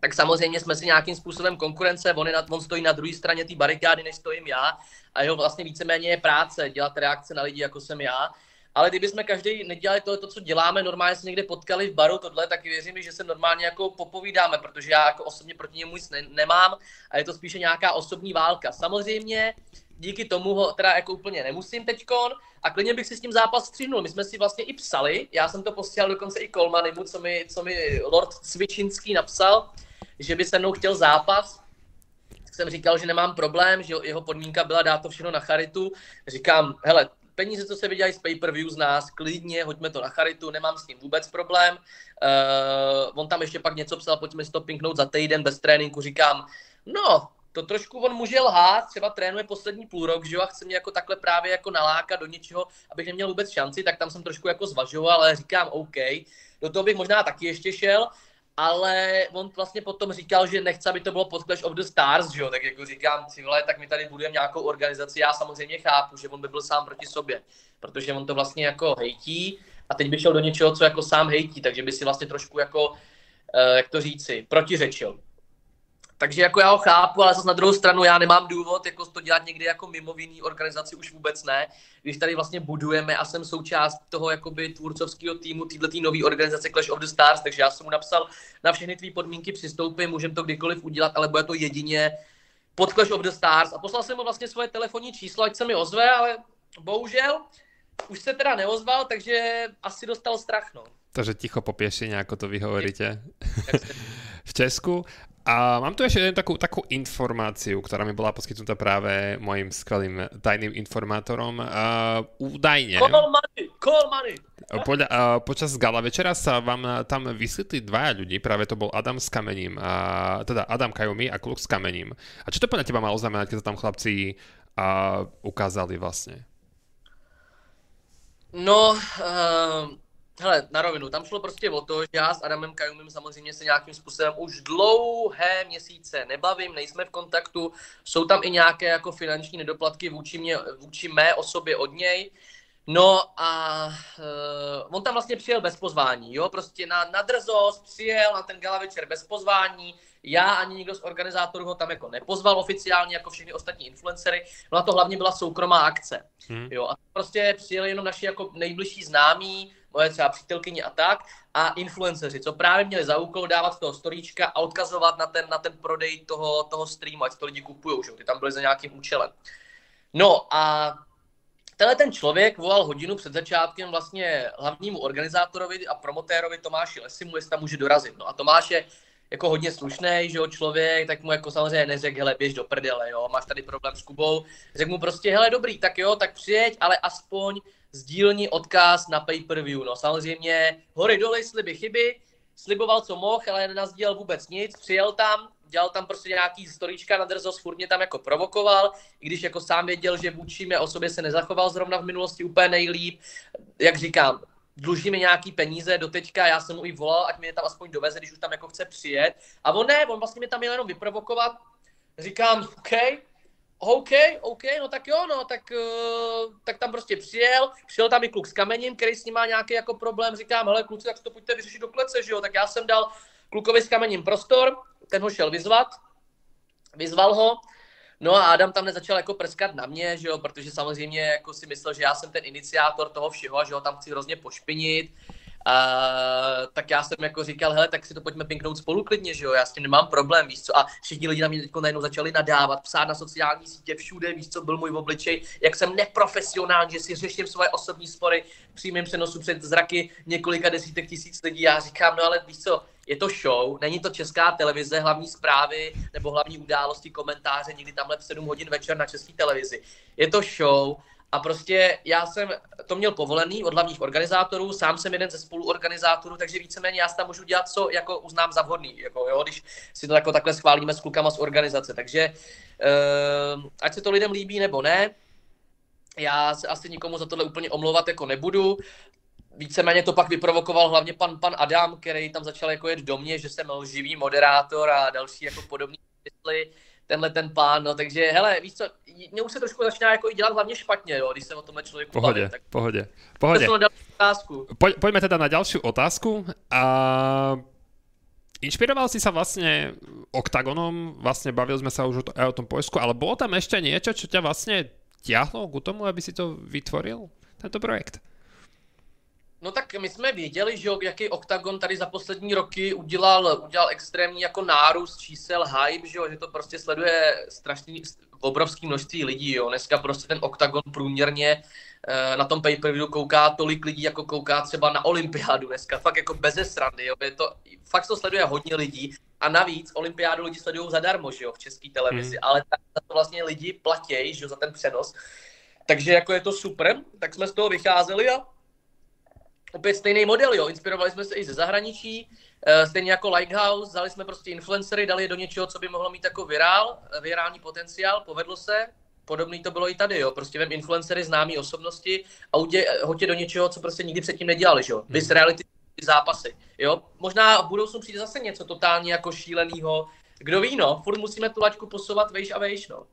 tak samozřejmě jsme si nějakým způsobem konkurence, on, je na, on stojí na druhé straně té barikády, než stojím já a jeho vlastně víceméně je práce, dělat reakce na lidi, jako jsem já. Ale kdyby jsme každý nedělali to, co děláme, normálně se někde potkali v baru, tohle, tak věřím, že se normálně jako popovídáme, protože já jako osobně proti němu nic ne- nemám a je to spíše nějaká osobní válka. Samozřejmě díky tomu ho teda jako úplně nemusím teďkon a klidně bych si s tím zápas střihnul. My jsme si vlastně i psali, já jsem to posílal dokonce i Kolmanimu, co mi, co mi Lord Cvičinský napsal, že by se mnou chtěl zápas, jsem říkal, že nemám problém, že jeho podmínka byla dát to všechno na charitu. Říkám, hele, peníze, co se vydělají z pay-per-view z nás, klidně, hoďme to na charitu, nemám s tím vůbec problém. Uh, on tam ještě pak něco psal, pojďme si to pinknout za týden bez tréninku, říkám, no, to trošku on může lhát, třeba trénuje poslední půl rok, že jo, a chce mě jako takhle právě jako nalákat do něčeho, abych neměl vůbec šanci, tak tam jsem trošku jako zvažoval, ale říkám OK, do toho bych možná taky ještě šel, ale on vlastně potom říkal, že nechce, aby to bylo pod Clash of the Stars, že jo, tak jako říkám, si vole, tak my tady budujeme nějakou organizaci, já samozřejmě chápu, že on by byl sám proti sobě, protože on to vlastně jako hejtí a teď by šel do něčeho, co jako sám hejtí, takže by si vlastně trošku jako, uh, jak to říci, protiřečil. Takže jako já ho chápu, ale zase na druhou stranu já nemám důvod jako to dělat někdy jako mimo jiný organizaci, už vůbec ne. Když tady vlastně budujeme a jsem součást toho jakoby tvůrcovského týmu této nové organizace Clash of the Stars, takže já jsem mu napsal na všechny tvý podmínky přistoupím, můžeme to kdykoliv udělat, ale bude to jedině pod Clash of the Stars a poslal jsem mu vlastně svoje telefonní číslo, ať se mi ozve, ale bohužel už se teda neozval, takže asi dostal strach, no. Takže ticho po pěšině, jako to vy hovoríte [LAUGHS] v Česku. A mám tu ešte jednu takú, takú informáciu, ktorá mi bola poskytnutá práve mojim skvelým tajným informátorom. Uh, údajne... Call money, call money. Podľa, uh, počas gala večera sa vám tam vysvetli dvaja ľudí, práve to bol Adam s kamením, uh, teda Adam Kajumi a Kluk s kamením. A čo to podľa teba malo znamenať, keď sa tam chlapci uh, ukázali vlastne? No, uh, Hele, na rovinu, tam šlo prostě o to, že já s Adamem Kajumem samozřejmě se nějakým způsobem už dlouhé měsíce nebavím, nejsme v kontaktu, jsou tam i nějaké jako finanční nedoplatky vůči, mě, vůči mé osobě od něj. No a uh, on tam vlastně přijel bez pozvání, jo, prostě na, na drzost přijel na ten gala večer bez pozvání, já ani nikdo z organizátorů ho tam jako nepozval oficiálně, jako všechny ostatní influencery, no a to hlavně byla soukromá akce, hmm. jo, a prostě přijeli jenom naši jako nejbližší známí, moje třeba přítelkyně a tak, a influenceři, co právě měli za úkol dávat toho storíčka a odkazovat na ten, na ten prodej toho, toho streamu, ať to lidi kupují, že ty tam byli za nějakým účelem. No a tenhle ten člověk volal hodinu před začátkem vlastně hlavnímu organizátorovi a promotérovi Tomáši Lesimu, jestli tam může dorazit. No a Tomáš je jako hodně slušný, že jo, člověk, tak mu jako samozřejmě neřekl, hele, běž do prdele, jo, máš tady problém s Kubou. Řekl mu prostě, hele, dobrý, tak jo, tak přijeď, ale aspoň sdílní odkaz na pay-per-view. No samozřejmě hory doly, sliby chyby, sliboval, co mohl, ale nenazdílel vůbec nic, přijel tam, dělal tam prostě nějaký storíčka na drzost, furt mě tam jako provokoval, i když jako sám věděl, že vůči mé osobě se nezachoval zrovna v minulosti úplně nejlíp. Jak říkám, dluží mi nějaký peníze do teďka, já jsem mu i volal, ať mě tam aspoň doveze, když už tam jako chce přijet. A on ne, on vlastně mě tam měl jenom vyprovokovat. Říkám, OK, OK, OK, no tak jo, no, tak, uh, tak tam prostě přijel, přijel tam i kluk s kamením, který s ním má nějaký jako problém, říkám, hele kluci, tak to pojďte vyřešit do klece, že jo, tak já jsem dal klukovi s kamením prostor, ten ho šel vyzvat, vyzval ho, no a Adam tam nezačal jako prskat na mě, že jo, protože samozřejmě jako si myslel, že já jsem ten iniciátor toho všeho a že ho tam chci hrozně pošpinit, Uh, tak já jsem jako říkal, hele, tak si to pojďme pinknout spolu klidně, že jo, já s tím nemám problém, víš co, a všichni lidi na mě teď najednou začali nadávat, psát na sociální sítě, všude, víš co, byl můj obličej, jak jsem neprofesionální, že si řeším svoje osobní spory v přímém přenosu před zraky několika desítek tisíc lidí, já říkám, no ale víš co, je to show, není to česká televize, hlavní zprávy nebo hlavní události, komentáře někdy tamhle v 7 hodin večer na české televizi. Je to show, a prostě já jsem to měl povolený od hlavních organizátorů, sám jsem jeden ze spoluorganizátorů, takže víceméně já tam můžu dělat, co jako uznám za vhodný, jako, jo, když si to jako takhle schválíme s klukama z organizace. Takže uh, ať se to lidem líbí nebo ne, já se asi nikomu za tohle úplně omlouvat jako nebudu. Víceméně to pak vyprovokoval hlavně pan, pan Adam, který tam začal jako jet do mě, že jsem lživý moderátor a další jako podobný mysli tenhle ten pán, no takže hele, víš co, mě už se trošku začíná jako i dělat hlavně špatně, jo, když se o tomhle člověku pohodě, bavím, tak... pohodě, pohodě. To na otázku. Poj, pojďme teda na další otázku. A inšpiroval si sa vlastne OKTAGONom, vlastne bavili sme sa už o, to, o tom Poľsku, ale bolo tam ešte niečo, čo ťa vlastne tiahlo k tomu, aby si to vytvoril, tento projekt? No tak my jsme věděli, že jaký OKTAGON tady za poslední roky udělal, udělal extrémní jako nárůst čísel, hype, že, jo, že to prostě sleduje strašný, obrovský množství lidí. Jo. Dneska prostě ten OKTAGON průměrně eh, na tom pay-per-view kouká tolik lidí, jako kouká třeba na olympiádu dneska. Fakt jako bez srandy. Jo. Je to, fakt to sleduje hodně lidí. A navíc olympiádu lidi sledují zadarmo, že jo, v české televizi. Hmm. Ale tak to vlastně lidi platí, že jo, za ten přenos. Takže jako je to super, tak jsme z toho vycházeli a opět stejný model, jo. Inspirovali jsme se i ze zahraničí, eh, stejně jako Lighthouse, vzali jsme prostě influencery, dali je do něčeho, co by mohlo mít jako virál, eh, virální potenciál, povedlo se, podobný to bylo i tady, jo. Prostě vem influencery, známý osobnosti a udě, hoďte do něčeho, co prostě nikdy předtím nedělali, jo. Vys hmm. reality zápasy, jo. Možná v budoucnu přijde zase něco totálně jako šíleného. Kdo ví, no, furt musíme tu laťku posouvat vejš a vejš, no.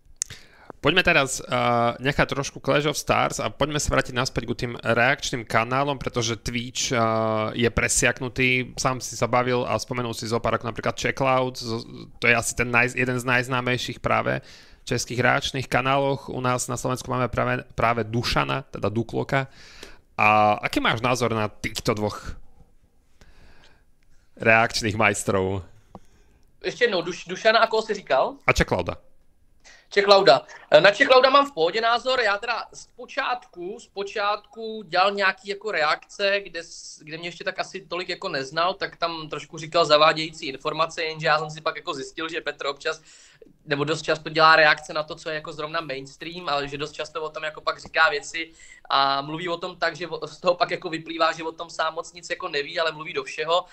Poďme teraz uh, nechať trošku Clash of Stars a poďme sa vrátiť naspäť k tým reakčným kanálom, pretože Twitch uh, je presiaknutý. Sám si sa bavil a spomenul si zopár ako napríklad Checkloud, to je asi ten naj, jeden z najznámejších práve českých reakčných kanáloch. U nás na Slovensku máme práve, práve Dušana, teda Dukloka. A aký máš názor na týchto dvoch reakčných majstrov? Ještě jednou, Duš, Dušana a koho si říkal? A Checklouda. Čeklauda. Na Čeklauda mám v pohodě názor, já teda z počátku, z počátku dělal nějaký jako reakce, kde, kde mě ještě tak asi tolik jako neznal, tak tam trošku říkal zavádějící informace, jenže já jsem si pak jako zjistil, že Petr občas, nebo dost často dělá reakce na to, co je jako zrovna mainstream, ale že dost často o tom jako pak říká věci a mluví o tom tak, že z toho pak jako vyplývá, že o tom sám moc nic jako neví, ale mluví do všeho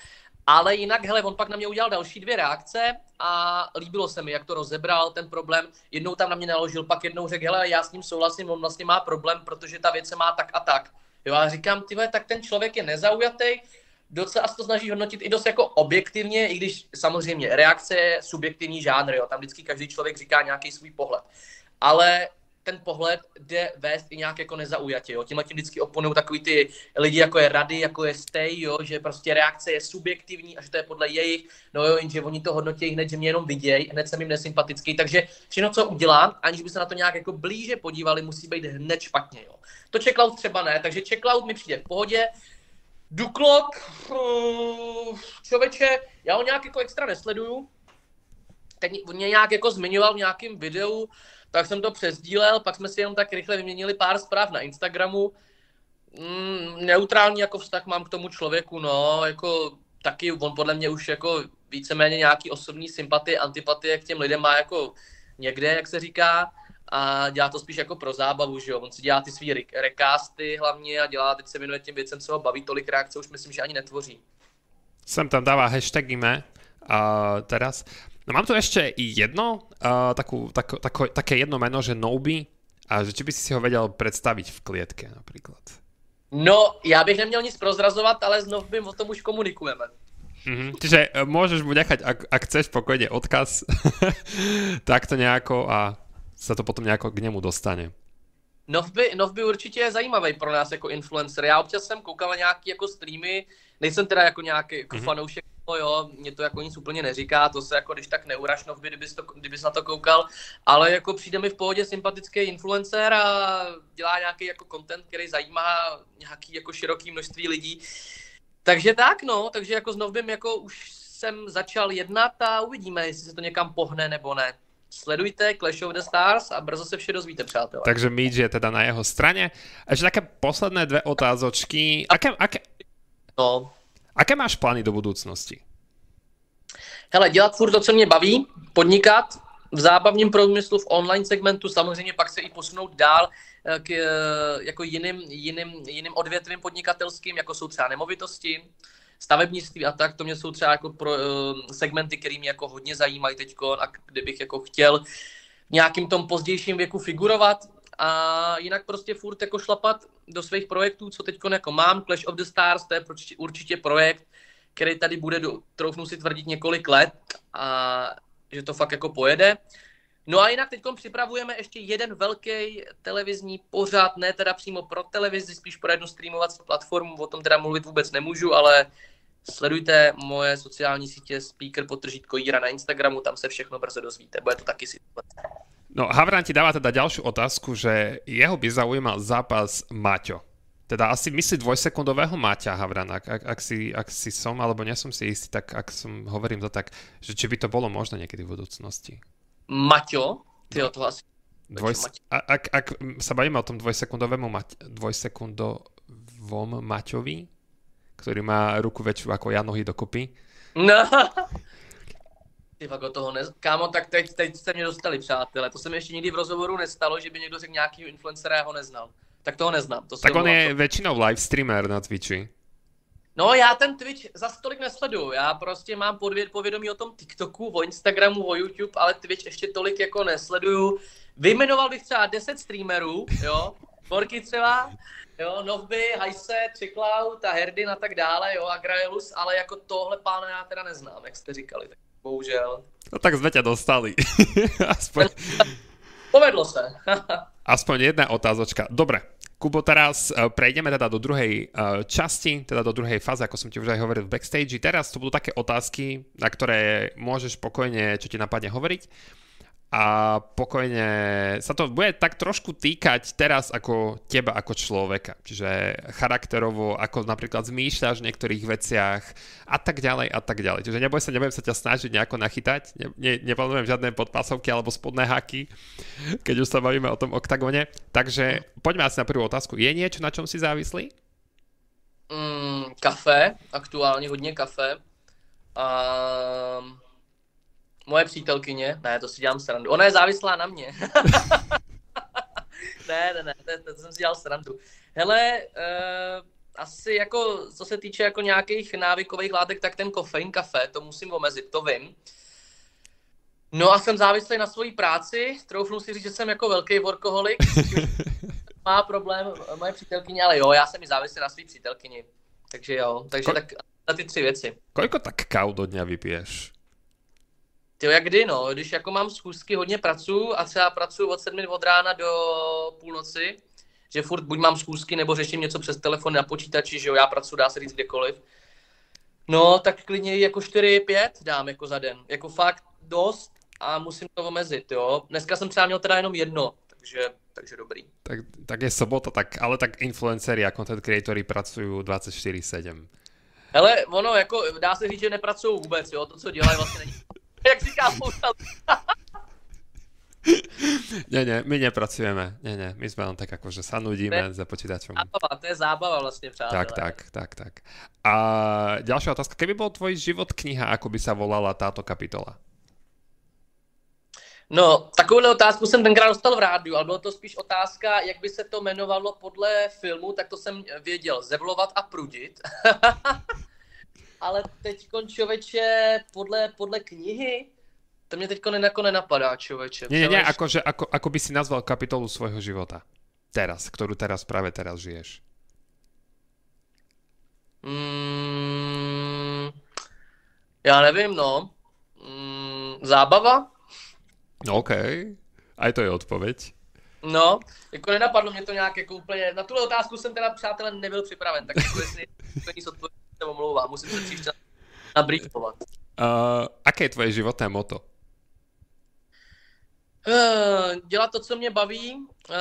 ale jinak, hele, on pak na mě udělal další dvě reakce a líbilo se mi, jak to rozebral, ten problém. Jednou tam na mě naložil, pak jednou řekl, hele, já s ním souhlasím, on vlastně má problém, protože ta věc se má tak a tak. Jo, a říkám, ty tak ten člověk je nezaujatý, docela se to snaží hodnotit i dost jako objektivně, i když samozřejmě reakce je subjektivní žánr, jo, tam vždycky každý člověk říká nějaký svůj pohled. Ale ten pohled jde vést i nějak jako nezaujatě. Jo. Tímhle tím vždycky oponují takový ty lidi, jako je Rady, jako je Stay, jo, že prostě reakce je subjektivní a že to je podle jejich, no jo, jenže oni to hodnotí hned, že mě jenom vidějí, hned jsem jim nesympatický, takže všechno, co udělám, aniž by se na to nějak jako blíže podívali, musí být hned špatně. Jo. To Checkloud třeba ne, takže Checkloud mi přijde v pohodě, Duklok, uh, člověče, já ho nějak jako extra nesleduju, teď mě nějak jako zmiňoval v nějakém videu, tak jsem to přesdílel, pak jsme si jenom tak rychle vyměnili pár zpráv na Instagramu. Mm, neutrální jako vztah mám k tomu člověku, no, jako taky on podle mě už jako víceméně nějaký osobní sympatie, antipatie k těm lidem má jako někde, jak se říká, a dělá to spíš jako pro zábavu, že jo. On si dělá ty svý recasty hlavně a dělá, teď se věnuje těm věcem, co ho baví, tolik reakce už myslím, že ani netvoří. Sem tam dává hashtagy, me, uh, teraz. No mám tu ešte jedno, uh, takú, tak, tako, také jedno meno, že Noby, a že či by si si ho vedel predstaviť v klietke napríklad. No, já bych neměl nic prozrazovat, ale znov bym o tom už komunikujeme. Mm-hmm. Čiže e, môžeš mu nechať, ak, ak chceš pokojne odkaz, [LAUGHS] takto nejako a sa to potom nejako k němu dostane. Novby, Novby určitě je zajímavý pro nás jako influencer. Já občas jsem koukal na nějaký jako streamy, nejsem teda jako nějaký jako mm-hmm. fanoušek no jo, mě to jako nic úplně neříká, to se jako když tak neuraš novby, kdybys, to, kdybys na to koukal, ale jako přijde mi v pohodě sympatický influencer a dělá nějaký jako content, který zajímá nějaký jako široký množství lidí. Takže tak no, takže jako s novbym jako už jsem začal jednat a uvidíme, jestli se to někam pohne nebo ne. Sledujte Clash of the Stars a brzo se vše dozvíte, přátelé. Takže Míč je teda na jeho straně. Ešte také posledné dvě otázočky. Aké, aké... No. Aké máš plány do budoucnosti? Hele, dělat furt to, co mě baví, podnikat v zábavním průmyslu, v online segmentu, samozřejmě pak se i posunout dál eh, k eh, jako jiným, jiným, jiným odvětvím podnikatelským, jako jsou třeba nemovitosti, stavebnictví a tak, to mě jsou třeba jako pro, uh, segmenty, které mě jako hodně zajímají teď, a kde bych jako chtěl v nějakým tom pozdějším věku figurovat a jinak prostě furt jako šlapat do svých projektů, co teď jako mám. Clash of the Stars, to je určitě projekt, který tady bude, do, troufnu si tvrdit, několik let a že to fakt jako pojede. No a jinak teď připravujeme ještě jeden velký televizní pořad, ne teda přímo pro televizi, spíš pro jednu streamovací platformu, o tom teda mluvit vůbec nemůžu, ale sledujte moje sociální sítě Speaker potržítko Jíra na Instagramu, tam se všechno brzo dozvíte, bude to taky si. No Havran ti dáva teda ďalšiu otázku, že jeho by zaujímal zápas Maťo. Teda asi myslí dvojsekundového Maťa Havran, ak, ak, ak, si, ak si som, alebo nie som si istý, tak ak som, hovorím to tak, že či by to bolo možné niekedy v budúcnosti. Maťo? Ty no. to asi... Dvoj, ak, ak sa bavíme o tom dvojsekundovému Mať, dvojsekundovom Maťovi, ktorý má ruku väčšiu ako ja nohy dokopy. No. Ty fakt od toho ne... Kámo, tak teď, teď jste mě dostali, přátelé. To se mi ještě nikdy v rozhovoru nestalo, že by někdo řekl nějakýho influencera, já ho neznal. Tak toho neznám. To tak on je to... většinou live streamer na Twitchi. No já ten Twitch za tolik nesleduju, já prostě mám podvěd, povědomí o tom TikToku, o Instagramu, o YouTube, ale Twitch ještě tolik jako nesleduju. Vyjmenoval bych třeba 10 streamerů, jo, Borky třeba, jo, Novby, Hajse, Tricloud a Herdin a tak dále, jo, a Graelus, ale jako tohle pána já teda neznám, jak jste říkali. Tak bohužel. No tak sme ťa dostali. [LAUGHS] Aspoň... Povedlo se. [LAUGHS] Aspoň jedna otázočka. Dobre, Kubo, teraz uh, prejdeme teda do druhej uh, časti, teda do druhej fáze, ako som ti už aj hovoril v backstage. Teraz to budú také otázky, na ktoré môžeš pokojne, čo ti napadne hovoriť. A pokojne sa to bude tak trošku týkať teraz ako teba ako človeka. Čiže charakterovo, ako napríklad zmýšľaš v niektorých veciach a tak ďalej a tak ďalej. Čiže neboj sa, nebudem sa ťa snažiť nejako nachytať, ne, ne, neplánujem žiadne podpásovky alebo spodné haky, keď už sa bavíme o tom oktagone. Takže poďme asi na prvú otázku. Je niečo, na čom si závislý? Mm, kafe, aktuálně hodně kafe. Um, Moje přítelkyně, ne, to si dělám srandu. Ona je závislá na mě. [LAUGHS] ne, ne, ne, to, to, to jsem si dělal srandu. Hele, uh, asi jako, co se týče jako nějakých návykových látek, tak ten kofein, kafe, to musím omezit, to vím. No a jsem závislý na svojí práci, troufnu si říct, že jsem jako velký workoholik, [LAUGHS] má problém moje přítelkyně, ale jo, já jsem i závislý na své přítelkyni. Takže jo, takže Ko- tak na ty tři věci. Koľko tak káv do dňa vypiješ? Ty jak kdy, no, když jako mám schůzky, hodně pracuji a třeba pracuji od sedmi od rána do půlnoci, že furt buď mám schůzky, nebo řeším něco přes telefon na počítači, že jo, já pracuji, dá se říct kdekoliv. No, tak klidně jako 4-5 dám jako za den. Jako fakt dost a musím to omezit, jo. Dneska jsem třeba měl teda jenom jedno, takže, takže dobrý. Tak, tak je sobota, tak, ale tak influenceri a content creatory pracují 24-7. Hele, ono, jako dá se říct, že nepracují vůbec, jo, to, co dělají, vlastně není jak říká spousta Ne, ne, my nepracujeme. Ne, ne, my jsme len tak jako, že sa nudíme za počítačom. Zábava, to je zábava vlastně, přátelé. Tak, tak, tak, tak. A ďalšia otázka. Keby bol tvoj život kniha, ako by sa volala táto kapitola? No, takovou otázku jsem tenkrát dostal v rádiu, ale bylo to spíš otázka, jak by se to jmenovalo podle filmu, tak to jsem věděl. Zevlovat a prudit. [LAUGHS] ale teď člověče, podle, podle knihy, to mě teď jako nenapadá, člověče. Ne, ne, akože, ako, ako by si nazval kapitolu svojho života. Teraz, ktorú teraz práve teraz žiješ. Mm, já nevím, no. Mm, zábava? No, OK. Aj to je odpověď. No, jako nenapadlo mě to nějak jako úplně, na tuhle otázku jsem teda, přátelé, nebyl připraven, tak jako jestli [LAUGHS] to nic odpověď se omlouvám, musím se příště nabriefovat. Uh, aké je tvoje životné moto? Uh, dělat to, co mě baví uh,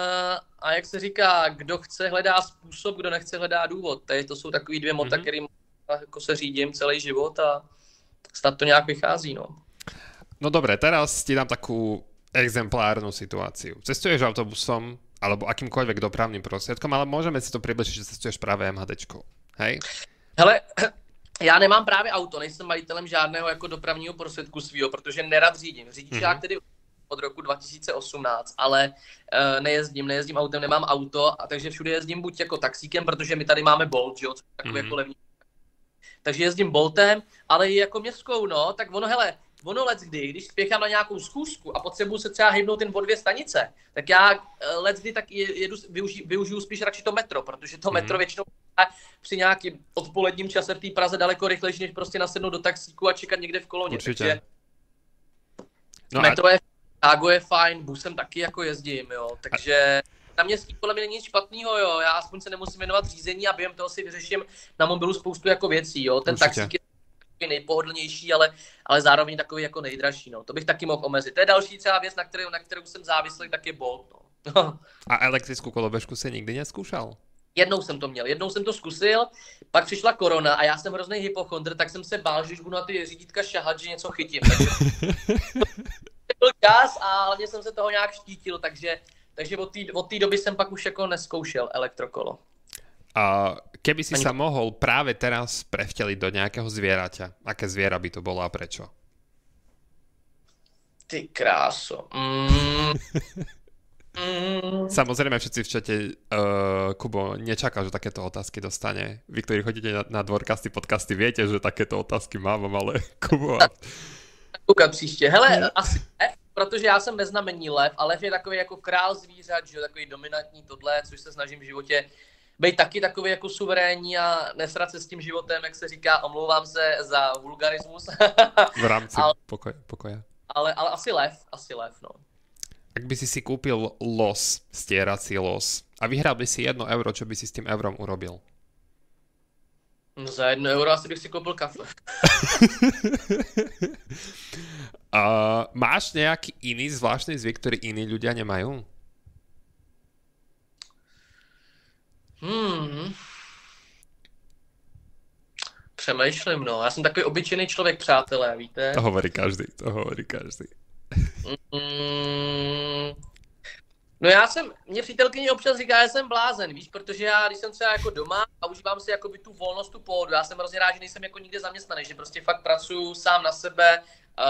a jak se říká, kdo chce, hledá způsob, kdo nechce, hledá důvod. Tady to jsou takový dvě mota, mm-hmm. kterým jako se řídím celý život a snad to nějak vychází. No. no dobré, teraz ti dám takovou exemplárnu situáciu. Cestuješ autobusom alebo akýmkoľvek dopravným prostriedkom, ale môžeme si to približiť, že cestuješ práve MHDčkou. Hej? Hele, [CLEARS THROAT] já nemám právě auto, nejsem majitelem žádného jako dopravního prostředku svého, protože nerad řídím. Řidičák mm-hmm. tedy od roku 2018, ale uh, nejezdím, nejezdím autem, nemám auto, a takže všude jezdím buď jako taxíkem, protože my tady máme Bolt, že jo, takový mm-hmm. jako levný. Takže jezdím Boltem, ale i jako městskou, no, tak ono, hele, ono let kdy, když spěchám na nějakou schůzku a potřebuju se třeba hybnout ten o dvě stanice, tak já eh, let kdy tak jedu, využiju, využiju spíš radši to metro, protože to mm. metro většinou při nějakým odpoledním čase v té Praze daleko rychlejší, než prostě nasednout do taxíku a čekat někde v koloně. Určitě. Takže no metro a... je Chicago je fajn, busem taky jako jezdím, jo, takže na městský podle mě není nic špatného, jo, já aspoň se nemusím věnovat řízení a během toho si vyřeším na mobilu spoustu jako věcí, jo, ten Určitě. taxík je nejpohodlnější, ale, ale zároveň takový jako nejdražší. No. To bych taky mohl omezit. To je další třeba věc, na kterou, na kterou jsem závislý, tak je Bolt. No. [LAUGHS] A elektrickou kolobežku se nikdy neskúšal? Jednou jsem to měl, jednou jsem to zkusil, pak přišla korona a já jsem hrozný hypochondr, tak jsem se bál, že když budu na ty řídítka šahat, že něco chytím. Takže [LAUGHS] byl čas a hlavně jsem se toho nějak štítil, takže, takže od té od doby jsem pak už jako neskoušel elektrokolo. A keby si Ani... sa mohol práve teraz prevteliť do nejakého zvieraťa, aké zviera by to bolo a prečo? Ty kráso. Mm. [LAUGHS] mm. Samozrejme všetci v čete, uh, Kubo, nečaká, že takéto otázky dostane. Vy, ktorí chodíte na, na dvorkasty, podcasty, viete, že takéto otázky mám, ale [LAUGHS] Kubo... [LAUGHS] Koukat příště. Hele, hmm. asi ne, protože já jsem ve znamení lev a lev je takový jako král zvířat, že takový dominantní tohle, což se snažím v životě být taky takový jako suverénní a nesrat se s tím životem, jak se říká, omlouvám se za vulgarismus. [LAUGHS] v rámci ale, pokoje, pokoje. Ale, ale asi lev, asi lev, no. Ak by si si kúpil los, stierací los a vyhral by si jedno euro, čo by si s tým eurom urobil? No za jedno euro asi bych si koupil kafe. [LAUGHS] uh, máš nejaký iný zvláštny zvyk, ktorý iní ľudia nemajú? Hmm. Přemýšlím, no. Já jsem takový obyčejný člověk, přátelé, víte? To hovorí každý, to hovorí každý. Mm, no já jsem, mě přítelkyně občas říká, že jsem blázen, víš, protože já, když jsem třeba jako doma a užívám si jako by tu volnost, tu pohodu, já jsem hrozně rád, že nejsem jako nikde zaměstnaný, že prostě fakt pracuju sám na sebe, uh,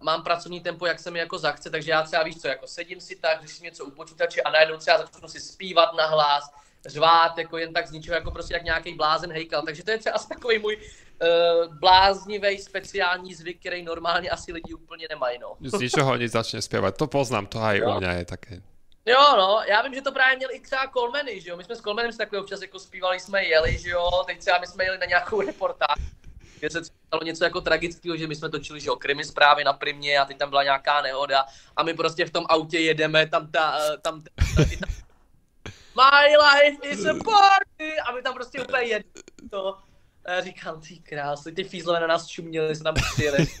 mám pracovní tempo, jak se mi jako zachce, takže já třeba víš co, jako sedím si tak, řeším něco u počítače a najednou třeba začnu si zpívat na hlas, řvát, jako jen tak z ničeho, jako prostě jak nějaký blázen hejkal. Takže to je třeba asi takový můj uh, bláznivý speciální zvyk, který normálně asi lidi úplně nemají. No. Z ničeho nic začne zpěvat. To poznám, to aj u mě je také. Jo, no, já vím, že to právě měl i třeba Colmeny, že jo, my jsme s Colmenem si takhle občas jako zpívali, jsme jeli, že jo, teď třeba my jsme jeli na nějakou reportáž, kde se stalo něco jako tragického, že my jsme točili, že jo, krimi zprávy na primě a teď tam byla nějaká nehoda a my prostě v tom autě jedeme, tam ta, eh, tam, ta, ta, My life is a party! A my tam prostě úplně jedeme to. A já říkám, ty krásy, ty fízlové na nás čuměli, se tam přijeli. [LAUGHS]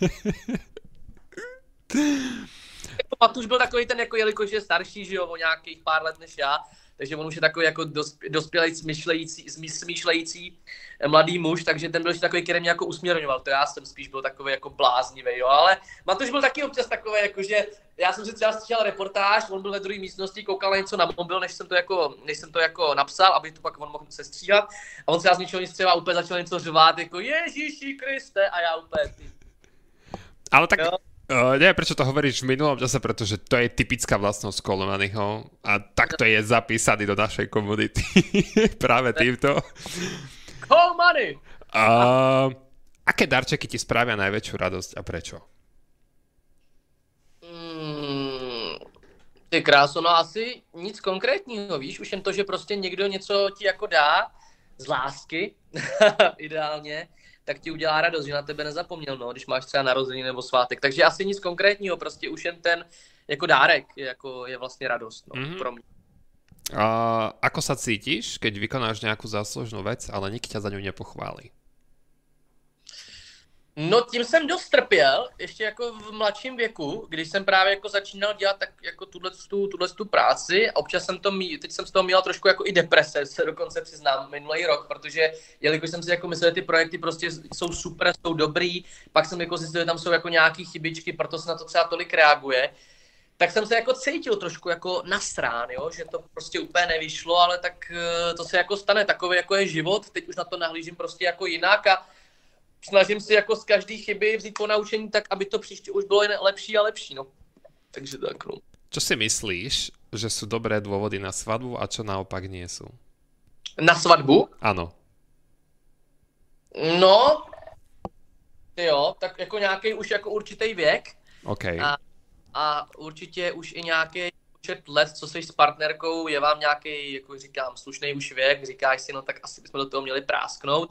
Matuš byl takový ten, jako jelikož je starší, že jo, o nějakých pár let než já, takže on už je takový jako dospělý, smýšlející, smýšlející eh, mladý muž, takže ten byl takový, který mě jako usměrňoval, to já jsem spíš byl takový jako bláznivý, jo, ale Matuš byl taky občas takový, jako že já jsem si třeba slyšel reportáž, on byl ve druhé místnosti, koukal na něco na mobil, než jsem to jako, než jsem to jako napsal, aby to pak on mohl se stříhat. A on se z ničeho nic třeba úplně začal něco řvát, jako Ježíši Kriste, a já úplně ty. Ale tak jo. Uh, neviem, prečo to hovoríš v minulom čase, pretože to je typická vlastnosť Kolomanyho a takto je zapísaný do našej komunity. [LAUGHS] Práve týmto. Money! Uh, aké darčeky ti spravia najväčšiu radosť a prečo? Mm, ty kráso, no asi nic konkrétního, víš, už jen to, že prostě někdo něco ti jako dá z lásky, [LAUGHS] ideálně, tak ti udělá radost, že na tebe nezapomněl, no, když máš třeba narozeniny nebo svátek. Takže asi nic konkrétního, prostě už jen ten jako dárek je, jako, je vlastně radost no, mm-hmm. pro mě. A ako sa cítiš, keď vykonáš nejakú záslužnú vec, ale nikto ťa za ňu nepochválí? No tím jsem dost trpěl, ještě jako v mladším věku, když jsem právě jako začínal dělat tak jako tuhle, tu, tuhle tu práci. Občas jsem to mý, teď jsem z toho měl trošku jako i deprese, se dokonce přiznám, minulý rok, protože jelikož jsem si jako myslel, že ty projekty prostě jsou super, jsou dobrý, pak jsem jako zjistil, že tam jsou jako nějaký chybičky, proto se na to třeba tolik reaguje. Tak jsem se jako cítil trošku jako nasrán, jo? že to prostě úplně nevyšlo, ale tak eh, to se jako stane, takový jako je život, teď už na to nahlížím prostě jako jinak a snažím si jako z každé chyby vzít po naučení tak, aby to příště už bylo jen lepší a lepší, no. Takže tak, no. Čo si myslíš, že jsou dobré důvody na svatbu a čo naopak nie jsou? Na svatbu? Ano. No, jo, tak jako nějaký už jako určitý věk. OK. A, a určitě už i nějaký počet let, co jsi s partnerkou, je vám nějaký, jako říkám, slušný už věk, říkáš si, no tak asi bychom do toho měli prásknout.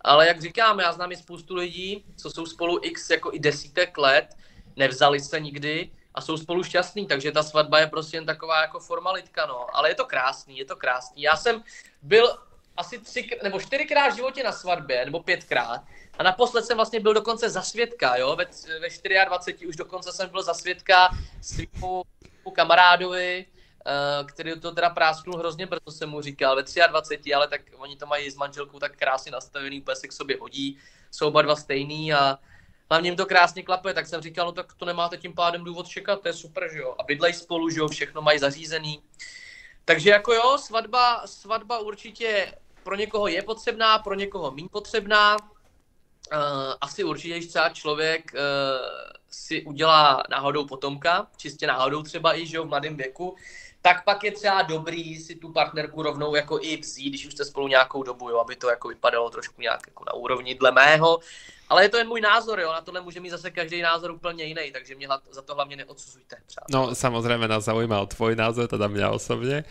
Ale jak říkám, já znám i spoustu lidí, co jsou spolu x jako i desítek let, nevzali se nikdy a jsou spolu šťastní, takže ta svatba je prostě jen taková jako formalitka, no. Ale je to krásný, je to krásný. Já jsem byl asi tři nebo čtyřikrát v životě na svatbě, nebo pětkrát. A naposled jsem vlastně byl dokonce za svědka, jo, ve, ve 24 už dokonce jsem byl za svědka svýmu kamarádovi, který to teda prásknul hrozně brzo, jsem mu říkal, ve 23, ale tak oni to mají s manželkou tak krásně nastavený, úplně se k sobě hodí, jsou oba dva stejný a hlavně jim to krásně klape, tak jsem říkal, no tak to nemáte tím pádem důvod čekat, to je super, že jo, a bydlej spolu, že jo, všechno mají zařízený. Takže jako jo, svatba, svatba určitě pro někoho je potřebná, pro někoho méně potřebná. Uh, asi určitě, když třeba člověk uh, si udělá náhodou potomka, čistě náhodou třeba i, že jo, v mladém věku, tak pak je třeba dobrý si tu partnerku rovnou jako i vzít, když už jste spolu nějakou dobu, jo, aby to jako vypadalo trošku nějak jako na úrovni dle mého. Ale je to jen můj názor, jo, na tohle může mít zase každý názor úplně jiný, takže mě za to hlavně neodsuzujte. Přátelé. No samozřejmě nás zaujímal tvoj názor, teda mě osobně.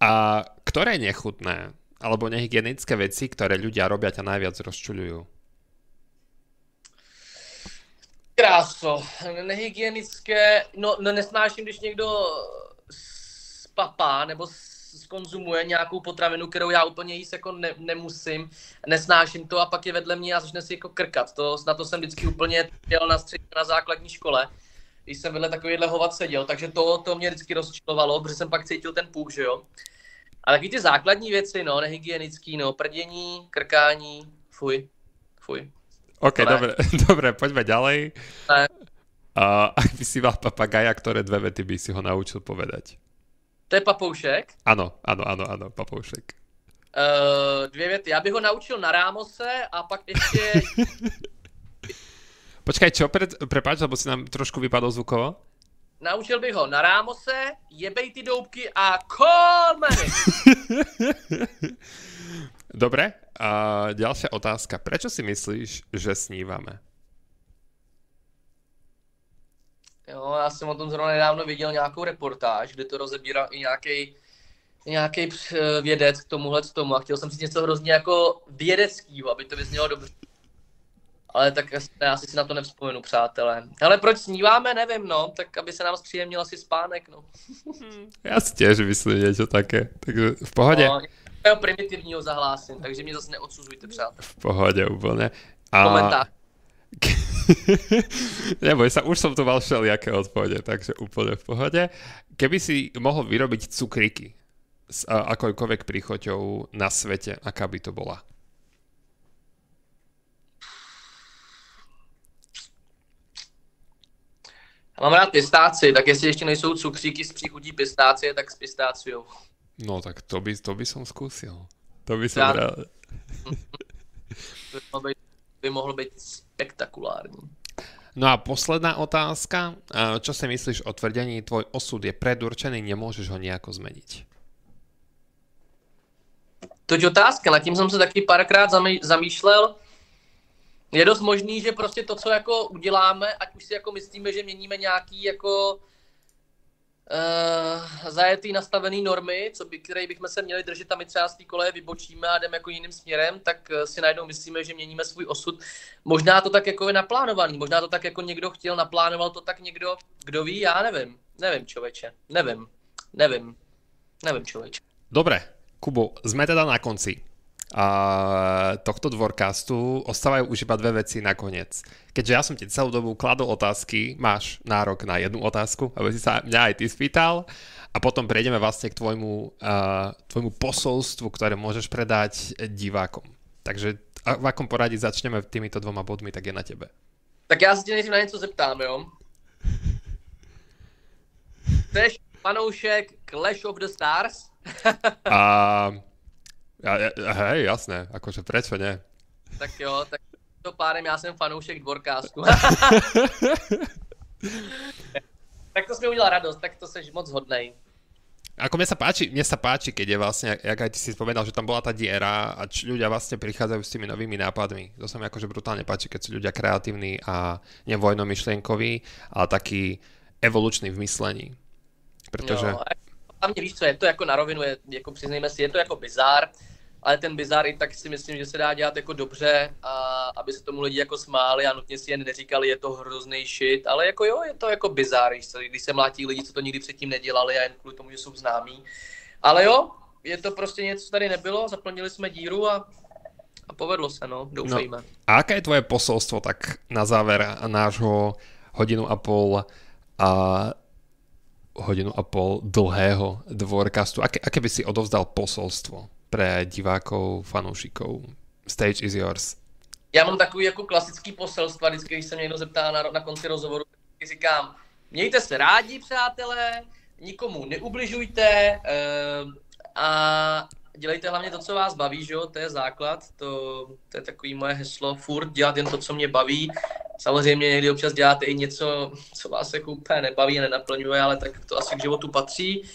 A které nechutné alebo nehygienické věci, které ľudia robia, ťa najviac rozčuľujú? Kráso, nehygienické, no, no nesnáším, když někdo papá nebo skonzumuje nějakou potravinu, kterou já úplně jíst jako ne, nemusím, nesnáším to a pak je vedle mě a začne si jako krkat. To, na to jsem vždycky úplně dělal na střední, na základní škole, když jsem vedle takovýhle hovat seděl, takže to, to mě vždycky rozčilovalo, protože jsem pak cítil ten půk, že jo. A taky ty základní věci, no, nehygienický, no, prdění, krkání, fuj, fuj. OK, dobre, dobre, [LAUGHS] poďme ďalej. Ne. A ak by si mal papagaja, ktoré dve vety by si ho naučil povedať? To je papoušek? Ano, ano, ano, ano, papoušek. Uh, dvě věty. Já bych ho naučil na Rámose a pak ještě... [LAUGHS] Počkaj, čo? Pre, prepáč, lebo si nám trošku vypadol zvukovo. Naučil bych ho na Rámose, jebej ty doubky a money. [LAUGHS] Dobre, a ďalšia otázka. Prečo si myslíš, že snívame? Jo, já jsem o tom zrovna nedávno viděl nějakou reportáž, kde to rozebíral i nějaký nějaký vědec k tomuhle k tomu a chtěl jsem si něco hrozně jako vědeckého, aby to vyznělo dobře. Ale tak já si na to nevzpomenu, přátelé. Ale proč sníváme, nevím, no. Tak aby se nám zpříjemnil asi spánek, no. Já si těž myslím něco také, takže v pohodě. No, primitivního zahlásím, takže mě zase neodsuzujte, přátelé. V pohodě úplně. A... Komentář. [LAUGHS] Neboj sa, už som tu mal všelijaké odpovede, takže úplne v pohode. Keby si mohol vyrobiť cukriky s akojkoľvek príchoťou na svete, aká by to bola? Mám rád pistáci, tak jestli ještě nejsou cukříky s příchutí pistácie, tak s pistáciou. No tak to by, to by som skúsil. To by som rád. [LAUGHS] by mohlo být spektakulární. No a posledná otázka. Čo si myslíš o tvrdení, tvoj osud je predurčený, nemôžeš ho nejako zmeniť? To je otázka, nad tím jsem se taky párkrát zamýšlel. Je dost možný, že prostě to, co jako uděláme, ať už si jako myslíme, že měníme nějaký jako uh, zajetý nastavený normy, co by, které bychom se měli držet a my třeba z té koleje vybočíme a jdeme jako jiným směrem, tak uh, si najednou myslíme, že měníme svůj osud. Možná to tak jako je naplánovaný, možná to tak jako někdo chtěl, naplánoval to tak někdo, kdo ví, já nevím. Nevím, člověče, nevím, nevím, nevím, člověče. Dobre, Kubo, jsme teda na konci a tohto dvorcastu ostávajú už iba dve veci nakoniec. Keďže ja som ti celú dobu kladol otázky, máš nárok na jednu otázku, aby si sa mňa aj ty spýtal a potom prejdeme vlastne k tvojmu, uh, tvojmu posolstvu, ktoré môžeš predať divákom. Takže v akom poradí začneme týmito dvoma bodmi, tak je na tebe. Tak já se tě nejdřív na něco zeptám, jo? Jsi fanoušek Clash of the Stars? a [LAUGHS] ja, ja, hej, jasné, akože prečo ne? Tak jo, tak to pádem já jsem fanoušek dvorkástu. [LAUGHS] tak to jsme udělal radost, tak to seš moc hodnej. Ako mne sa páči, mne sa páči, keď je vlastne, jak aj ty si spomenal, že tam bola tá diera a č- ľudia vlastne prichádzajú s tými novými nápadmi. To sa mi akože brutálne páči, keď sú ľudia kreatívni a nevojnomyšlienkoví, ale taký evolučný v myslení. Protože... No, a mě víš co, je to jako na rovinu, je, jako přiznejme si, je to jako bizár, ale ten bizar i tak si myslím, že se dá dělat jako dobře a aby se tomu lidi jako smáli a nutně si jen neříkali, je to hrozný shit, ale jako jo, je to jako bizar, když se mlátí lidi, co to nikdy předtím nedělali a jen kvůli tomu, že jsou známí. Ale jo, je to prostě něco, co tady nebylo, zaplnili jsme díru a, a povedlo se, no, doufejme. No, a aké je tvoje posolstvo tak na záver nášho hodinu a pol a hodinu a pol dlhého dvorkastu. Aké, aké by si odovzdal posolstvo? Pre divákov, fanoušikov. Stage is yours. Já mám takový jako klasický poselstva, vždycky, když se mě někdo zeptá na, na konci rozhovoru, říkám, mějte se rádi, přátelé, nikomu neubližujte uh, a dělejte hlavně to, co vás baví, že jo? to je základ, to, to je takový moje heslo, furt dělat jen to, co mě baví. Samozřejmě někdy občas děláte i něco, co vás jako úplně nebaví a nenaplňuje, ale tak to asi k životu patří.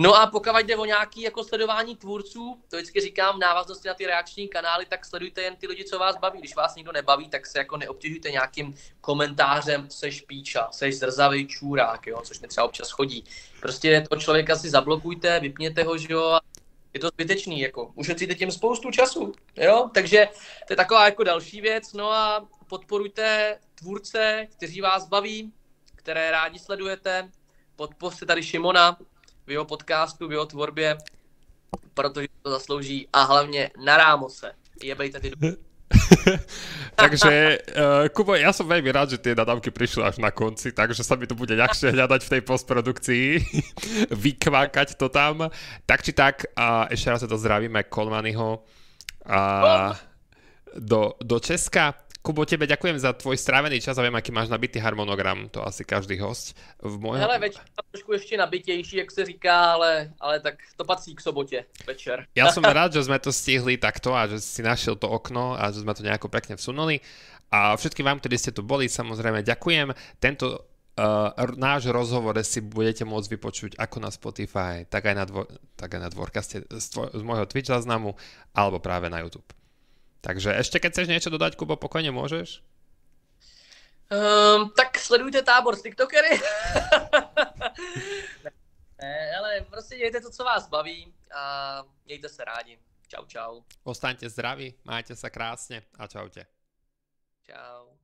No a pokud jde o nějaké jako sledování tvůrců, to vždycky říkám v návaznosti na ty reakční kanály, tak sledujte jen ty lidi, co vás baví. Když vás nikdo nebaví, tak se jako neobtěžujte nějakým komentářem, seš píča, seš zrzavý čůrák, jo, což mi třeba občas chodí. Prostě toho člověka si zablokujte, vypněte ho, že jo, je to zbytečný, jako. Ušetříte tím spoustu času, jo, takže to je taková jako další věc, no a podporujte tvůrce, kteří vás baví, které rádi sledujete, podpořte tady Šimona, v jeho podcastu, v jeho tvorbě protože to zaslouží a hlavně na Rámose. Jebejte ty [LAUGHS] takže, uh, Kubo, ja som veľmi rád, že tie nadávky prišli až na konci, takže sa mi to bude ľahšie hľadať v tej postprodukcii, [LAUGHS] vykvákať to tam. Tak či tak, uh, ešte raz sa to zdravíme Kolmanyho uh, do, do Česka. Kubo, tebe ďakujem za tvoj strávený čas a viem, aký máš nabitý harmonogram, to asi každý host. V mojho... Hele, večer trošku ještě nabitější, jak se říká, ale, ale tak to patří k sobotě večer. Ja som [LAUGHS] rád, že sme to stihli takto a že si našiel to okno a že sme to nejako pekne vsunuli. A všetkým vám, ktorí ste tu boli, samozrejme ďakujem. Tento Uh, náš rozhovor si budete môcť vypočuť ako na Spotify, tak aj na, dvo- tak aj na dvorkaste z, z môjho Twitch záznamu, alebo práve na YouTube. Takže ešte keď chceš niečo dodať, Kubo, pokojne môžeš? Um, tak sledujte tábor z TikTokery. [LAUGHS] ne, ale prostě dějte to, co vás baví a mějte se rádi. Čau, čau. Ostaňte zdraví, majte sa krásne a čaute. Čau.